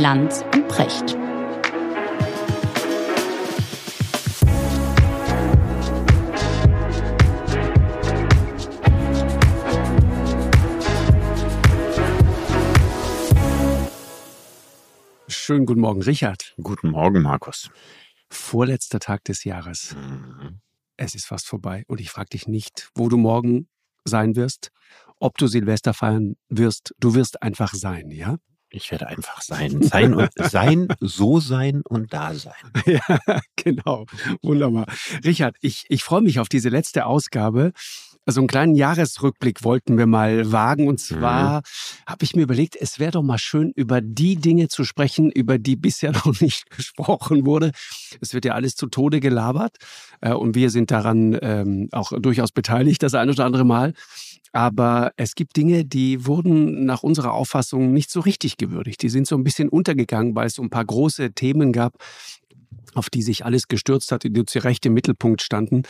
Lanz und Precht. Schönen guten Morgen, Richard. Guten Morgen, Markus. Vorletzter Tag des Jahres. Mhm. Es ist fast vorbei und ich frage dich nicht, wo du morgen sein wirst, ob du Silvester feiern wirst. Du wirst einfach sein, ja? Ich werde einfach sein. Sein und sein, so sein und da sein. Ja, genau. Wunderbar. Richard, ich, ich freue mich auf diese letzte Ausgabe so einen kleinen Jahresrückblick wollten wir mal wagen. Und zwar mhm. habe ich mir überlegt, es wäre doch mal schön, über die Dinge zu sprechen, über die bisher noch nicht gesprochen wurde. Es wird ja alles zu Tode gelabert äh, und wir sind daran ähm, auch durchaus beteiligt, das ein oder andere Mal. Aber es gibt Dinge, die wurden nach unserer Auffassung nicht so richtig gewürdigt. Die sind so ein bisschen untergegangen, weil es so ein paar große Themen gab, auf die sich alles gestürzt hat, die zu Recht im Mittelpunkt standen.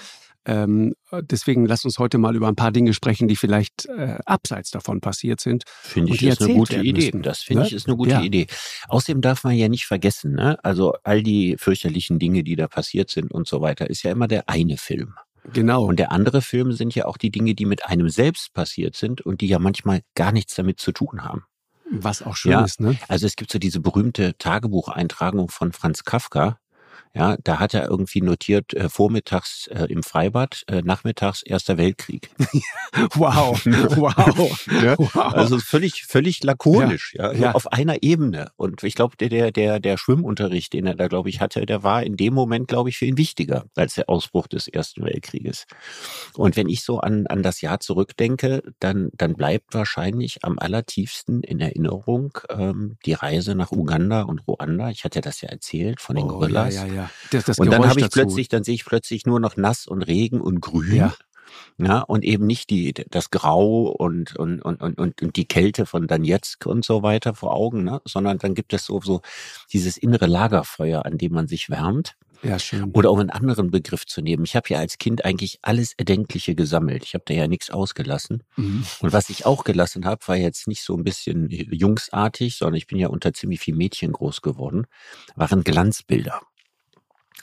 Ähm, deswegen lass uns heute mal über ein paar Dinge sprechen, die vielleicht äh, abseits davon passiert sind. Finde ich ist eine gute Idee. Müssen. Das finde ne? ich ist eine gute ja. Idee. Außerdem darf man ja nicht vergessen, ne? also all die fürchterlichen Dinge, die da passiert sind und so weiter, ist ja immer der eine Film. Genau. Und der andere Film sind ja auch die Dinge, die mit einem selbst passiert sind und die ja manchmal gar nichts damit zu tun haben. Was auch schön ja, ist, ne? Also es gibt so diese berühmte Tagebucheintragung von Franz Kafka, ja, da hat er irgendwie notiert, äh, vormittags äh, im Freibad, äh, nachmittags Erster Weltkrieg. wow, wow. ja, wow. Also völlig, völlig lakonisch, ja, ja, ja. auf einer Ebene. Und ich glaube, der, der, der Schwimmunterricht, den er da, glaube ich, hatte, der war in dem Moment, glaube ich, für ihn wichtiger als der Ausbruch des Ersten Weltkrieges. Und wenn ich so an, an das Jahr zurückdenke, dann, dann bleibt wahrscheinlich am allertiefsten in Erinnerung ähm, die Reise nach Uganda und Ruanda. Ich hatte das ja erzählt von den oh, Gorillas. Ja, ja, ja ja. Das, das und dann habe ich dazu. plötzlich, dann sehe ich plötzlich nur noch nass und Regen und grün. Ja. Ja, und eben nicht die, das Grau und, und, und, und, und die Kälte von Donetsk und so weiter vor Augen, ne? sondern dann gibt es so, so dieses innere Lagerfeuer, an dem man sich wärmt. Ja, schön. Oder um einen anderen Begriff zu nehmen. Ich habe ja als Kind eigentlich alles Erdenkliche gesammelt. Ich habe da ja nichts ausgelassen. Mhm. Und was ich auch gelassen habe, war jetzt nicht so ein bisschen jungsartig, sondern ich bin ja unter ziemlich viel Mädchen groß geworden, waren Glanzbilder.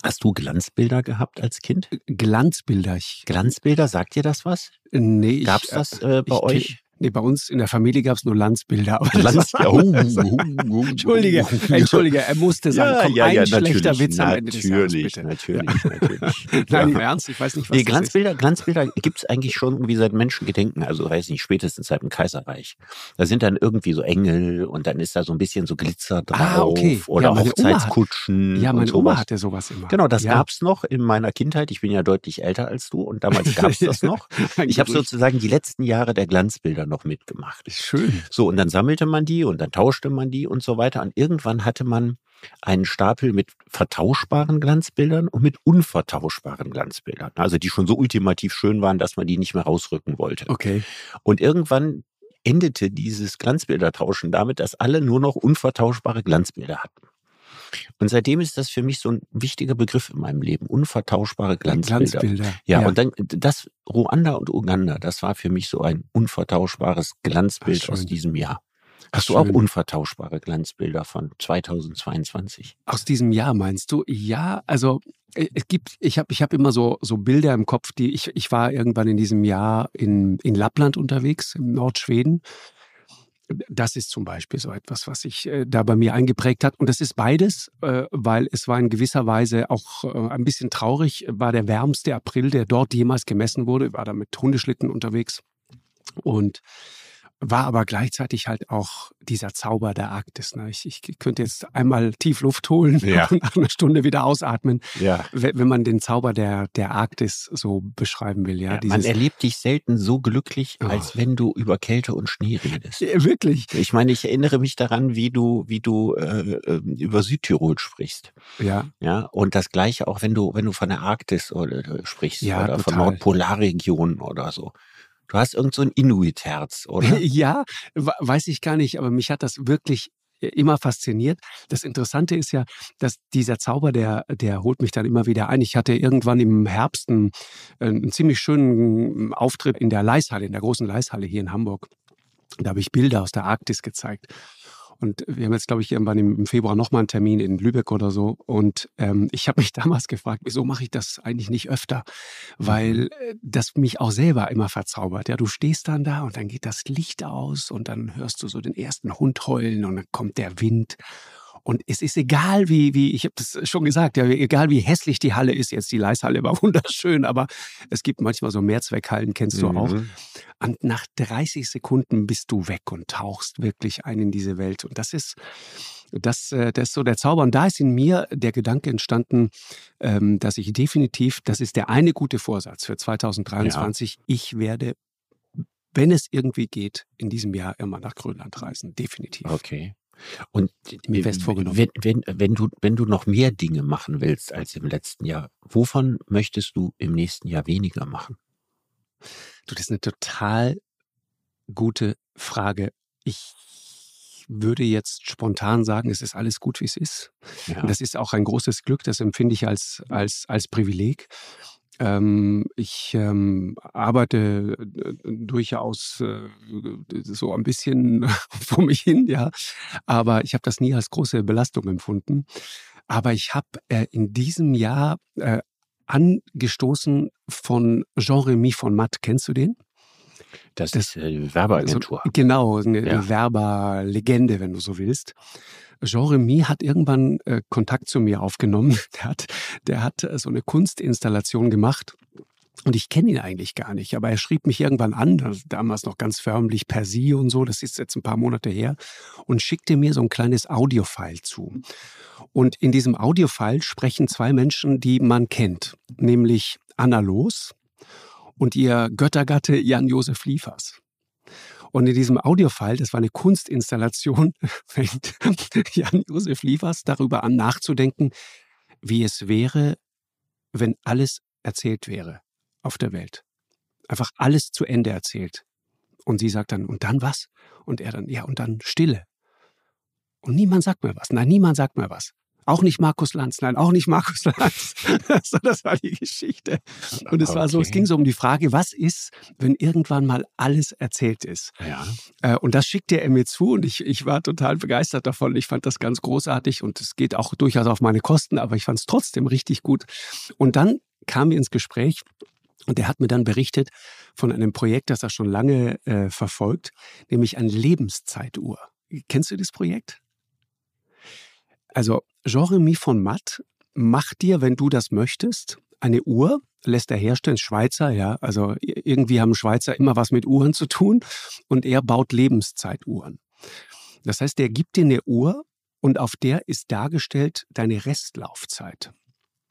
Hast du Glanzbilder gehabt als Kind? Glanzbilder. Glanzbilder, sagt dir das was? Nee. Gab's das äh, bei ich, euch? Nee, bei uns in der Familie gab es nur Landsbilder. Lanz, ja, oh, oh, oh, Entschuldige, Entschuldige, er musste sagen, ja, komm, ja, ja, ein schlechter Witz am Ende des Jahres, bitte. Natürlich, ja. natürlich. Nein, im Ernst, ich weiß nicht, was nee, Glanzbilder, ist. Glanzbilder gibt es eigentlich schon irgendwie seit Menschengedenken, also weiß nicht, spätestens seit dem Kaiserreich. Da sind dann irgendwie so Engel und dann ist da so ein bisschen so Glitzer drauf ah, okay. oder ja, Hochzeitskutschen. Hat, ja, meine Oma hatte sowas immer. Genau, das ja. gab's noch in meiner Kindheit. Ich bin ja deutlich älter als du und damals gab's das noch. Ich habe sozusagen die letzten Jahre der Glanzbilder noch mitgemacht. Schön. So, und dann sammelte man die und dann tauschte man die und so weiter. Und irgendwann hatte man einen Stapel mit vertauschbaren Glanzbildern und mit unvertauschbaren Glanzbildern. Also die schon so ultimativ schön waren, dass man die nicht mehr rausrücken wollte. Okay. Und irgendwann endete dieses Glanzbildertauschen damit, dass alle nur noch unvertauschbare Glanzbilder hatten. Und seitdem ist das für mich so ein wichtiger Begriff in meinem Leben. Unvertauschbare Glanzbilder. Glanzbilder. Ja, ja, und dann das Ruanda und Uganda, das war für mich so ein unvertauschbares Glanzbild Ach, aus diesem Jahr. Hast Ach, du auch unvertauschbare Glanzbilder von 2022? Aus diesem Jahr meinst du? Ja, also äh, es gibt, ich habe ich hab immer so, so Bilder im Kopf, die ich, ich war irgendwann in diesem Jahr in, in Lappland unterwegs, im Nordschweden das ist zum Beispiel so etwas, was sich äh, da bei mir eingeprägt hat. Und das ist beides, äh, weil es war in gewisser Weise auch äh, ein bisschen traurig, war der wärmste April, der dort jemals gemessen wurde. War da mit Hundeschlitten unterwegs. Und war aber gleichzeitig halt auch dieser Zauber der Arktis. Ne? Ich, ich könnte jetzt einmal tief Luft holen ja. und nach einer Stunde wieder ausatmen, ja. wenn man den Zauber der, der Arktis so beschreiben will. Ja, ja man erlebt dich selten so glücklich, oh. als wenn du über Kälte und Schnee redest. Wirklich. Ich meine, ich erinnere mich daran, wie du, wie du äh, ähm, über Südtirol sprichst. Ja. Ja. Und das Gleiche auch, wenn du, wenn du von der Arktis oder, äh, sprichst ja, oder total. von Nordpolarregionen oder so. Du hast irgend so ein Inuit-Herz, oder? ja, weiß ich gar nicht, aber mich hat das wirklich äh, immer fasziniert. Das Interessante ist ja, dass dieser Zauber, der, der holt mich dann immer wieder ein. Ich hatte irgendwann im Herbst einen, einen ziemlich schönen Auftritt in der Leishalle, in der großen Leishalle hier in Hamburg. Da habe ich Bilder aus der Arktis gezeigt. Und wir haben jetzt, glaube ich, irgendwann im Februar nochmal einen Termin in Lübeck oder so. Und ähm, ich habe mich damals gefragt, wieso mache ich das eigentlich nicht öfter? Weil mhm. äh, das mich auch selber immer verzaubert. Ja, du stehst dann da und dann geht das Licht aus und dann hörst du so den ersten Hund heulen und dann kommt der Wind. Und es ist egal, wie, wie ich habe das schon gesagt, ja, egal wie hässlich die Halle ist, jetzt die Leishalle war wunderschön, aber es gibt manchmal so Mehrzweckhallen, kennst du mhm. auch. Und nach 30 Sekunden bist du weg und tauchst wirklich ein in diese Welt. Und das ist, das, äh, das ist so der Zauber. Und da ist in mir der Gedanke entstanden, ähm, dass ich definitiv, das ist der eine gute Vorsatz für 2023, ja. ich werde wenn es irgendwie geht, in diesem Jahr immer nach Grönland reisen. Definitiv. Okay. Und mir fest vorgenommen. Wenn, wenn, wenn, du, wenn du noch mehr Dinge machen willst als im letzten Jahr, wovon möchtest du im nächsten Jahr weniger machen? Du, das ist eine total gute Frage. Ich würde jetzt spontan sagen, es ist alles gut, wie es ist. Ja. Und das ist auch ein großes Glück, das empfinde ich als, als, als Privileg. Ähm, ich ähm, arbeite äh, durchaus äh, so ein bisschen vor mich hin, ja, aber ich habe das nie als große Belastung empfunden. Aber ich habe äh, in diesem Jahr äh, angestoßen von Jean-Remy von Matt. Kennst du den? Das, das ist eine Werbeagentur. Also, genau, eine ja. Werberlegende, wenn du so willst. Jean Remy hat irgendwann äh, Kontakt zu mir aufgenommen. Der hat, der hat äh, so eine Kunstinstallation gemacht. Und ich kenne ihn eigentlich gar nicht, aber er schrieb mich irgendwann an, damals noch ganz förmlich per Sie und so, das ist jetzt ein paar Monate her, und schickte mir so ein kleines Audiofile zu. Und in diesem Audiofile sprechen zwei Menschen, die man kennt, nämlich Anna Los und ihr Göttergatte Jan-Josef Liefers. Und in diesem Audiofile, das war eine Kunstinstallation, fängt Jan-Josef Liefers darüber an nachzudenken, wie es wäre, wenn alles erzählt wäre auf der Welt. Einfach alles zu Ende erzählt. Und sie sagt dann, und dann was? Und er dann, ja, und dann Stille. Und niemand sagt mir was. Nein, niemand sagt mir was. Auch nicht Markus Lanz, nein, auch nicht Markus Lanz. so, das war die Geschichte. Und es okay. war so, es ging so um die Frage, was ist, wenn irgendwann mal alles erzählt ist? Ja. Äh, und das schickte er mir zu und ich, ich war total begeistert davon. Ich fand das ganz großartig und es geht auch durchaus auf meine Kosten, aber ich fand es trotzdem richtig gut. Und dann kamen wir ins Gespräch und er hat mir dann berichtet von einem Projekt, das er schon lange äh, verfolgt, nämlich eine Lebenszeituhr. Kennst du das Projekt? Also Jean-Remy von Matt macht dir, wenn du das möchtest, eine Uhr, lässt er herstellen, Schweizer, ja, also irgendwie haben Schweizer immer was mit Uhren zu tun und er baut Lebenszeituhren. Das heißt, er gibt dir eine Uhr und auf der ist dargestellt deine Restlaufzeit.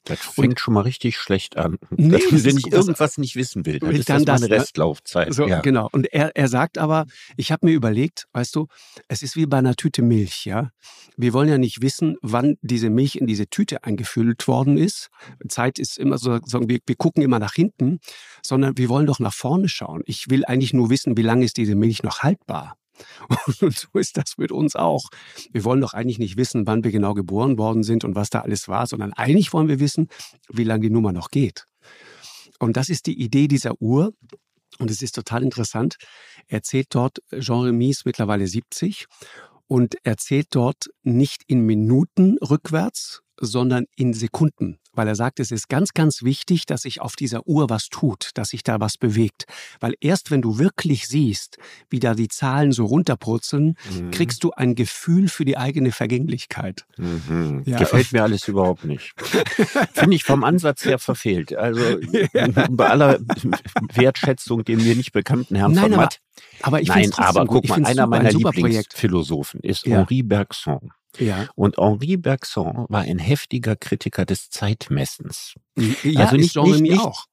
Das fängt und, schon mal richtig schlecht an. Nee, dass, wenn ich irgendwas nicht wissen will, dann ist dann das meine ne? Restlaufzeit. So, ja. Genau. Und er, er sagt aber, ich habe mir überlegt, weißt du, es ist wie bei einer Tüte Milch, ja. Wir wollen ja nicht wissen, wann diese Milch in diese Tüte eingefüllt worden ist. Zeit ist immer so, sagen wir, wir gucken immer nach hinten, sondern wir wollen doch nach vorne schauen. Ich will eigentlich nur wissen, wie lange ist diese Milch noch haltbar. Und so ist das mit uns auch. Wir wollen doch eigentlich nicht wissen, wann wir genau geboren worden sind und was da alles war, sondern eigentlich wollen wir wissen, wie lange die Nummer noch geht. Und das ist die Idee dieser Uhr. Und es ist total interessant. Er erzählt dort, Jean Remy ist mittlerweile 70 und erzählt dort nicht in Minuten rückwärts, sondern in Sekunden weil er sagt, es ist ganz, ganz wichtig, dass sich auf dieser Uhr was tut, dass sich da was bewegt. Weil erst wenn du wirklich siehst, wie da die Zahlen so runterpurzeln, mhm. kriegst du ein Gefühl für die eigene Vergänglichkeit. Mhm. Ja. Gefällt mir alles überhaupt nicht. Finde ich vom Ansatz her verfehlt. Also ja. bei aller Wertschätzung dem mir nicht bekannten Herrn Nein, von Matt. Aber, aber ich Nein, aber guck mal, einer meiner Lieblingsphilosophen ist ja. Henri Bergson. Ja. Und Henri Bergson war ein heftiger Kritiker des Zeitmessens. Ja, also nicht, nicht,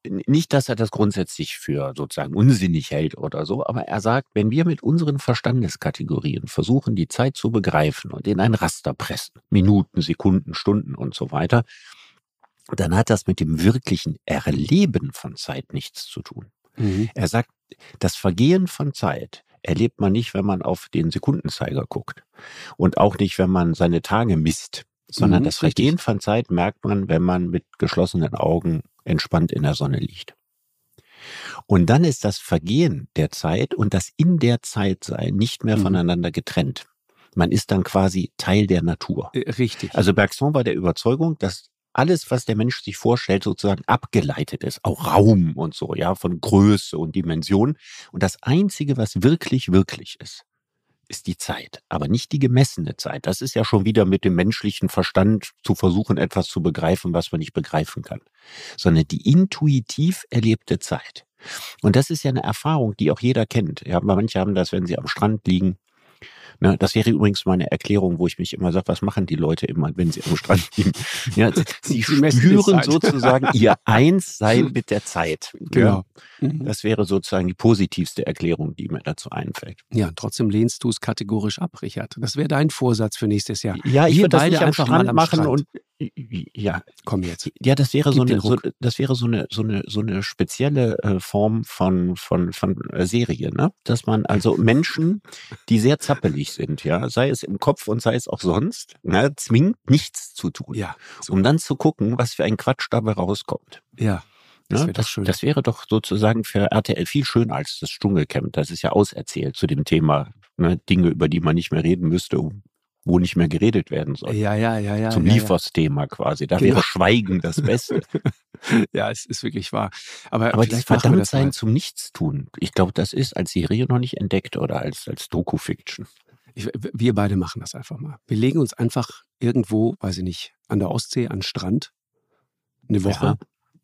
nicht, nicht, dass er das grundsätzlich für sozusagen unsinnig hält oder so, aber er sagt, wenn wir mit unseren Verstandeskategorien versuchen, die Zeit zu begreifen und in ein Raster pressen, Minuten, Sekunden, Stunden und so weiter, dann hat das mit dem wirklichen Erleben von Zeit nichts zu tun. Mhm. Er sagt, das Vergehen von Zeit erlebt man nicht, wenn man auf den Sekundenzeiger guckt. Und auch nicht, wenn man seine Tage misst. Sondern mhm, das Vergehen von Zeit merkt man, wenn man mit geschlossenen Augen entspannt in der Sonne liegt. Und dann ist das Vergehen der Zeit und das in der Zeit sein nicht mehr mhm. voneinander getrennt. Man ist dann quasi Teil der Natur. Äh, richtig. Also Bergson war der Überzeugung, dass alles, was der Mensch sich vorstellt, sozusagen abgeleitet ist, auch Raum und so, ja, von Größe und Dimension. Und das Einzige, was wirklich, wirklich ist, ist die Zeit, aber nicht die gemessene Zeit. Das ist ja schon wieder mit dem menschlichen Verstand zu versuchen, etwas zu begreifen, was man nicht begreifen kann, sondern die intuitiv erlebte Zeit. Und das ist ja eine Erfahrung, die auch jeder kennt. Ja, manche haben das, wenn sie am Strand liegen Ne, das wäre übrigens meine Erklärung, wo ich mich immer sage, was machen die Leute immer, wenn sie am Strand liegen? Ja, sie spüren sozusagen ihr Einssein mit der Zeit. Genau. Ja, mhm. das wäre sozusagen die positivste Erklärung, die mir dazu einfällt. Ja, trotzdem lehnst du es kategorisch ab, Richard. Das wäre dein Vorsatz für nächstes Jahr. Ja, ich würde das nicht am Strand machen Strand. und ja, komm jetzt. Ja, das wäre so eine, so, das wäre so eine, so eine, so eine spezielle äh, Form von, von, von äh, Serie, ne? Dass man also Menschen, die sehr zappelig sind, ja, sei es im Kopf und sei es auch sonst, ne, zwingt nichts zu tun. Ja. So. Um dann zu gucken, was für ein Quatsch dabei rauskommt. Ja. Das, ne? das, das, wäre doch sozusagen für RTL viel schöner als das Dschungelcamp. Das ist ja auserzählt zu dem Thema ne, Dinge, über die man nicht mehr reden müsste, wo nicht mehr geredet werden soll. Ja, ja, ja, ja. Zum ja, Liefersthema quasi. Da genau. wäre Schweigen das Beste. ja, es ist wirklich wahr. Aber, Aber das Verdammtsein zum Nichtstun, ich glaube, das ist als Serie noch nicht entdeckt oder als, als Doku-Fiction. wir beide machen das einfach mal. Wir legen uns einfach irgendwo, weiß ich nicht, an der Ostsee, an den Strand, eine Woche.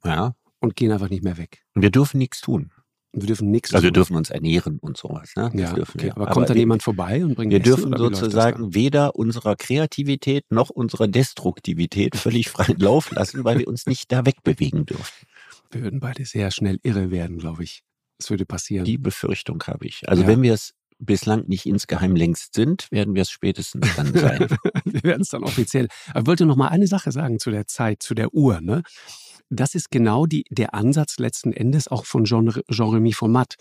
Ja. ja. Und gehen einfach nicht mehr weg. Und wir dürfen nichts tun. Wir dürfen nichts. Also wir dürfen uns ernähren und sowas. Ne? Ja, okay. aber, aber kommt dann jemand vorbei und bringt Wir Essen, dürfen sozusagen weder unserer Kreativität noch unserer Destruktivität völlig freien Lauf lassen, weil wir uns nicht da wegbewegen dürfen. Wir würden beide sehr schnell irre werden, glaube ich. Das würde passieren. Die Befürchtung habe ich. Also ja. wenn wir es bislang nicht insgeheim längst sind, werden wir es spätestens dann sein. wir werden es dann offiziell. Aber ich wollte noch mal eine Sache sagen zu der Zeit, zu der Uhr. Ne? Das ist genau die, der Ansatz letzten Endes auch von Jean-Remy Format.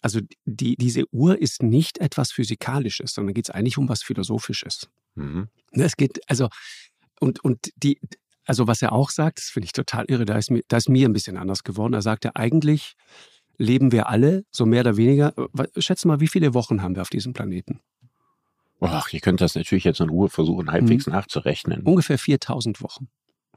Also die, diese Uhr ist nicht etwas Physikalisches, sondern geht es eigentlich um was Philosophisches. Mhm. Ne, es geht, also, und, und die, also was er auch sagt, das finde ich total irre, da ist, mir, da ist mir ein bisschen anders geworden. Er sagte, eigentlich leben wir alle, so mehr oder weniger, schätze mal, wie viele Wochen haben wir auf diesem Planeten? Ach, ihr könnt das natürlich jetzt in Ruhe versuchen, halbwegs mhm. nachzurechnen. Ungefähr 4000 Wochen.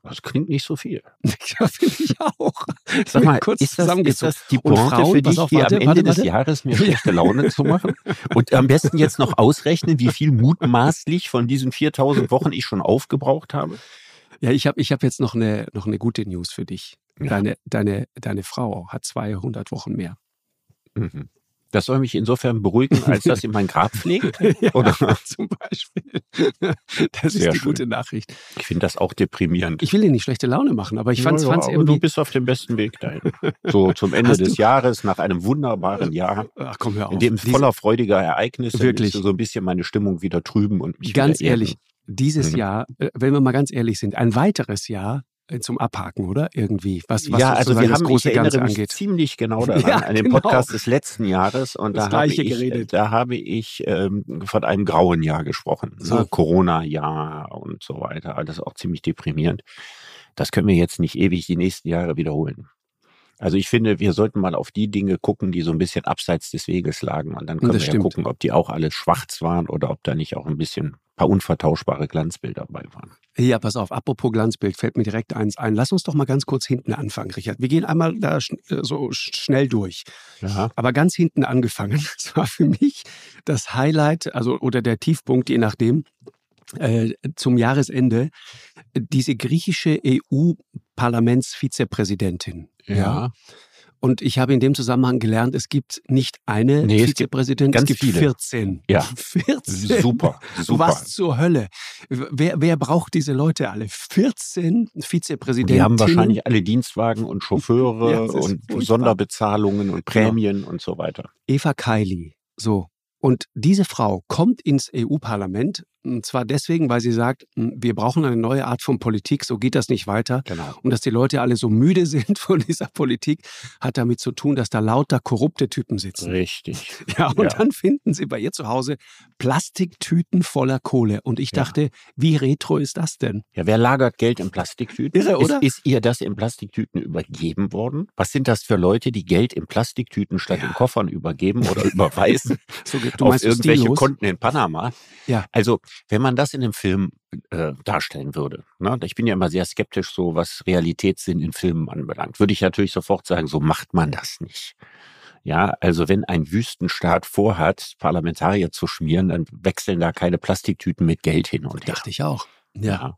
Das klingt nicht so viel. Ja, finde ich auch. Sag mal, kurz ist das, ist das die Pointe Frauen, für dich, auf, warte, am Ende warte, warte. des Jahres mir schlechte Laune zu machen? Und am besten jetzt noch ausrechnen, wie viel mutmaßlich von diesen 4000 Wochen ich schon aufgebraucht habe? Ja, ich habe ich hab jetzt noch eine, noch eine gute News für dich. Ja. Deine, deine, deine Frau hat 200 Wochen mehr. Mhm. Das soll mich insofern beruhigen, als dass sie mein Grab pflegt? ja, Oder? zum Beispiel. Das Sehr ist die schön. gute Nachricht. Ich finde das auch deprimierend. Ich will dir nicht schlechte Laune machen, aber ich fand es irgendwie... Du bist auf dem besten Weg dahin. So zum Ende Hast des du? Jahres, nach einem wunderbaren Jahr. Ach komm, hör auf. In dem voller freudiger Ereignisse wirklich so ein bisschen meine Stimmung wieder trüben und mich Ganz ehrlich, dieses mhm. Jahr, äh, wenn wir mal ganz ehrlich sind, ein weiteres Jahr zum Abhaken, oder? Irgendwie. Was, was ja, also wir haben, das große ich Ganze angeht. ziemlich genau daran, ja, an dem genau. Podcast des letzten Jahres. Und das da habe ich, geredet. da habe ich ähm, von einem grauen Jahr gesprochen. So. Ne? Corona-Jahr und so weiter. Alles auch ziemlich deprimierend. Das können wir jetzt nicht ewig die nächsten Jahre wiederholen. Also ich finde, wir sollten mal auf die Dinge gucken, die so ein bisschen abseits des Weges lagen. Und dann können das wir ja gucken, ob die auch alle schwarz waren oder ob da nicht auch ein bisschen paar unvertauschbare Glanzbilder dabei waren. Ja, pass auf, apropos Glanzbild, fällt mir direkt eins ein. Lass uns doch mal ganz kurz hinten anfangen, Richard. Wir gehen einmal da sch äh, so schnell durch. Ja. Aber ganz hinten angefangen, das war für mich das Highlight, also oder der Tiefpunkt, je nachdem, äh, zum Jahresende, diese griechische EU-Parlamentsvizepräsidentin. Ja. ja. Und ich habe in dem Zusammenhang gelernt, es gibt nicht eine nee, Vizepräsidentin, es gibt, es gibt 14. Ja. 14. Super, super. Was zur Hölle? Wer, wer braucht diese Leute alle? 14 Vizepräsidenten. Die haben wahrscheinlich alle Dienstwagen und Chauffeure ja, und furchtbar. Sonderbezahlungen und genau. Prämien genau. und so weiter. Eva Kaili. So. Und diese Frau kommt ins EU-Parlament Und zwar deswegen, weil sie sagt, hm, wir brauchen eine neue Art von Politik, so geht das nicht weiter. Genau. Und dass die Leute alle so müde sind von dieser Politik, hat damit zu tun, dass da lauter korrupte Typen sitzen. Richtig. Ja, und Ja. dann finden sie bei ihr zu Hause Plastiktüten voller Kohle. Und ich Ja. dachte, wie retro ist das denn? Ja, wer lagert Geld in Plastiktüten? Irre, oder? Ist, ist ihr das in Plastiktüten übergeben worden? Was sind das für Leute, die Geld in Plastiktüten statt Ja. in Koffern übergeben oder überweisen So, du auf irgendwelche stillos? Konten in Panama? Ja. Also, wenn man das in einem Film äh, darstellen würde, ne? ich bin ja immer sehr skeptisch, so was Realitätssinn in Filmen anbelangt, würde ich natürlich sofort sagen, so macht man das nicht. Ja, also wenn ein Wüstenstaat vorhat, Parlamentarier zu schmieren, dann wechseln da keine Plastiktüten mit Geld hin und her. Dachte ich auch. Ja.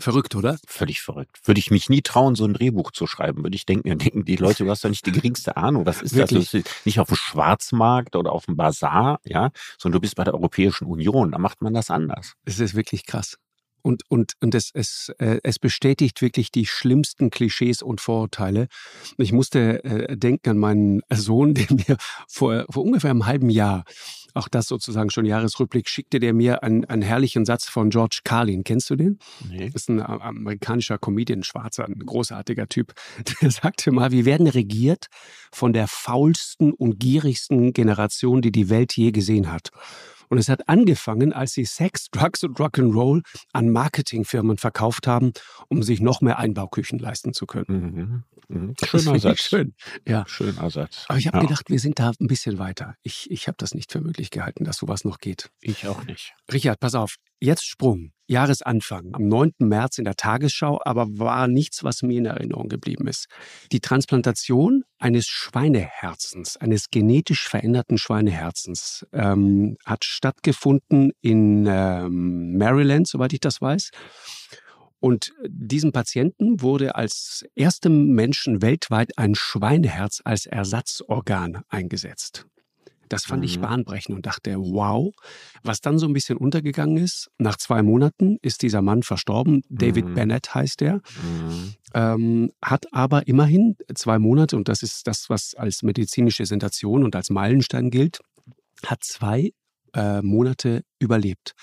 Verrückt, oder? Völlig verrückt. Würde ich mich nie trauen, so ein Drehbuch zu schreiben. Würde ich denken, ja, denken die Leute, du hast doch nicht die geringste Ahnung. Was ist Wirklich? das? Nicht auf dem Schwarzmarkt oder auf dem Bazar, ja, sondern du bist bei der Europäischen Union. Da macht man das anders. Es ist wirklich krass. Und, und, und es, es, äh, es bestätigt wirklich die schlimmsten Klischees und Vorurteile. Ich musste äh, denken an meinen Sohn, der mir vor, vor ungefähr einem halben Jahr, auch das sozusagen schon Jahresrückblick, schickte der mir einen, einen herrlichen Satz von George Carlin. Kennst du den? Nee. Das ist ein a- amerikanischer Comedian, ein schwarzer, ein großartiger Typ. Der sagte mal, wir werden regiert von der faulsten und gierigsten Generation, die die Welt je gesehen hat. Und es hat angefangen, als sie Sex, Drugs und Rock'n'Roll an Marketingfirmen verkauft haben, um sich noch mehr Einbauküchen leisten zu können. Mhm. Mhm. Schöner Satz. Schön. Ja. Schöner Satz. Aber ich habe Ja, gedacht, wir sind da ein bisschen weiter. Ich, ich habe das nicht für möglich gehalten, dass sowas noch geht. Ich auch nicht. Richard, pass auf. Jetzt Sprung. Jahresanfang. Am 9. März in der Tagesschau, aber war nichts, was mir in Erinnerung geblieben ist. Die Transplantation eines Schweineherzens, eines genetisch veränderten Schweineherzens, ähm, hat stattgefunden in ähm, Maryland, soweit ich das weiß. Und diesem Patienten wurde als erstem Menschen weltweit ein Schweineherz als Ersatzorgan eingesetzt. Das fand ich Mhm. bahnbrechend und dachte, wow. Was dann so ein bisschen untergegangen ist, nach zwei Monaten ist dieser Mann verstorben. David Mhm. Bennett heißt er. Mhm. Ähm, hat aber immerhin zwei Monate, und das ist das, was als medizinische Sensation und als Meilenstein gilt, hat zwei äh, Monate überlebt.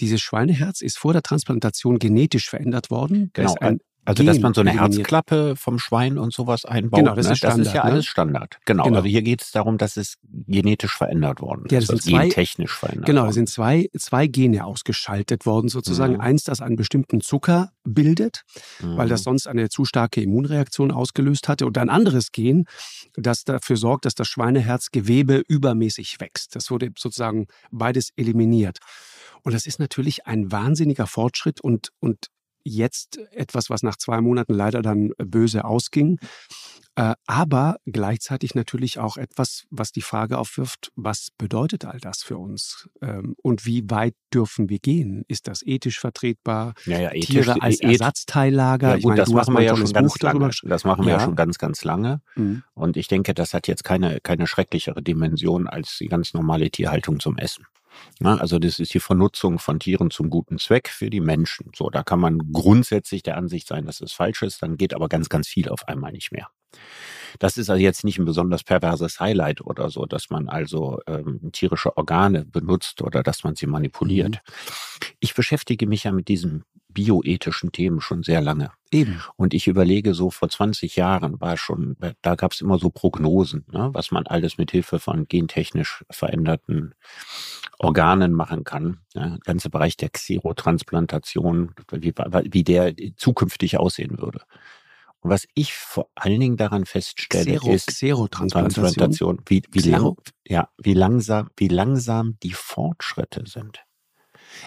Dieses Schweineherz ist vor der Transplantation genetisch verändert worden. Genau, ist ein Also, dass Gen man so eine. Herzklappe vom Schwein und sowas einbaut. Genau, das ne? ist das ist Standard, ja ne? alles Standard. Genau. Genau. Also hier geht es darum, dass es genetisch verändert worden ist. Ja, das sind also zwei- gentechnisch verändert Genau, worden. sind zwei, zwei Gene ausgeschaltet worden, sozusagen. Mhm. Eins, das einen bestimmten Zucker bildet, weil das Mhm. sonst eine zu starke Immunreaktion ausgelöst hatte. Und ein anderes Gen, das dafür sorgt, dass das Schweineherzgewebe übermäßig wächst. Das wurde sozusagen beides eliminiert. Und das ist natürlich ein wahnsinniger Fortschritt und, und jetzt etwas, was nach zwei Monaten leider dann böse ausging. Äh, aber gleichzeitig natürlich auch etwas, was die Frage aufwirft, was bedeutet all das für uns? Ähm, und wie weit dürfen wir gehen? Ist das ethisch vertretbar? ja, ja, ethisch, Tiere als eth- Ersatzteillager? Ja, ich gut, meine, das machen wir ja schon ganz Buch lange. Das machen wir ja Ja. schon ganz, ganz lange. Mhm. Und ich denke, das hat jetzt keine, keine schrecklichere Dimension als die ganz normale Tierhaltung zum Essen. Na, also das ist die Vernutzung von Tieren zum guten Zweck für die Menschen. So, da kann man grundsätzlich der Ansicht sein, dass es falsch ist, dann geht aber ganz, ganz viel auf einmal nicht mehr. Das ist also jetzt nicht ein besonders perverses Highlight oder so, dass man also ähm, tierische Organe benutzt oder dass man sie manipuliert. Ich beschäftige mich ja mit diesen bioethischen Themen schon sehr lange. Eben. Und ich überlege, so vor 20 Jahren war schon, da gab es immer so Prognosen, ne, was man alles mit Hilfe von gentechnisch veränderten Organen machen kann. Ja, der ganze Bereich der Xerotransplantation, wie, wie der zukünftig aussehen würde. Und was ich vor allen Dingen daran feststelle, Xero, ist Xerotransplantation. Transplantation, wie, wie, lang, ja, wie, langsam, wie langsam die Fortschritte sind.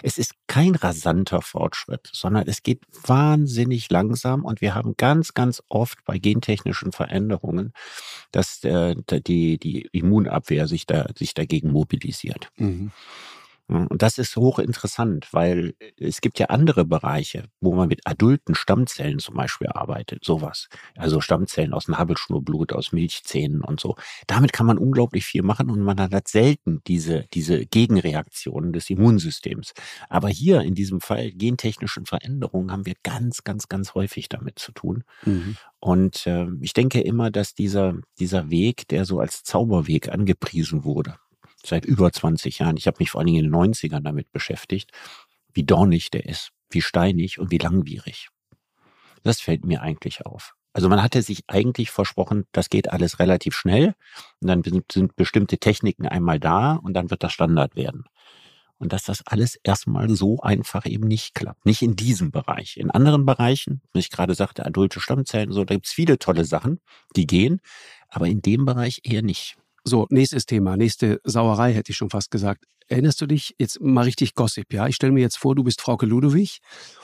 Es ist kein rasanter Fortschritt, sondern es geht wahnsinnig langsam und wir haben ganz, ganz oft bei gentechnischen Veränderungen, dass äh, die, die Immunabwehr sich, da, sich dagegen mobilisiert. Mhm. Und das ist hochinteressant, weil es gibt ja andere Bereiche, wo man mit adulten Stammzellen zum Beispiel arbeitet, sowas. Also Stammzellen aus Nabelschnurblut, aus Milchzähnen und so. Damit kann man unglaublich viel machen und man hat selten diese, diese Gegenreaktionen des Immunsystems. Aber hier in diesem Fall gentechnischen Veränderungen haben wir ganz, ganz, ganz häufig damit zu tun. Mhm. Und äh, ich denke immer, dass dieser, dieser Weg, der so als Zauberweg angepriesen wurde, seit über 20 Jahren. Ich habe mich vor allen Dingen in den 90ern damit beschäftigt, wie dornig der ist, wie steinig und wie langwierig. Das fällt mir eigentlich auf. Also man hatte sich eigentlich versprochen, das geht alles relativ schnell und dann sind bestimmte Techniken einmal da und dann wird das Standard werden. Und dass das alles erstmal so einfach eben nicht klappt. Nicht in diesem Bereich. In anderen Bereichen, wie ich gerade sagte, adulte Stammzellen, so, da gibt's viele tolle Sachen, die gehen, aber in dem Bereich eher nicht. So, nächstes Thema, nächste Sauerei hätte ich schon fast gesagt. Erinnerst du dich jetzt mal richtig Gossip, ja? Ich stelle mir jetzt vor, du bist Frauke Ludowig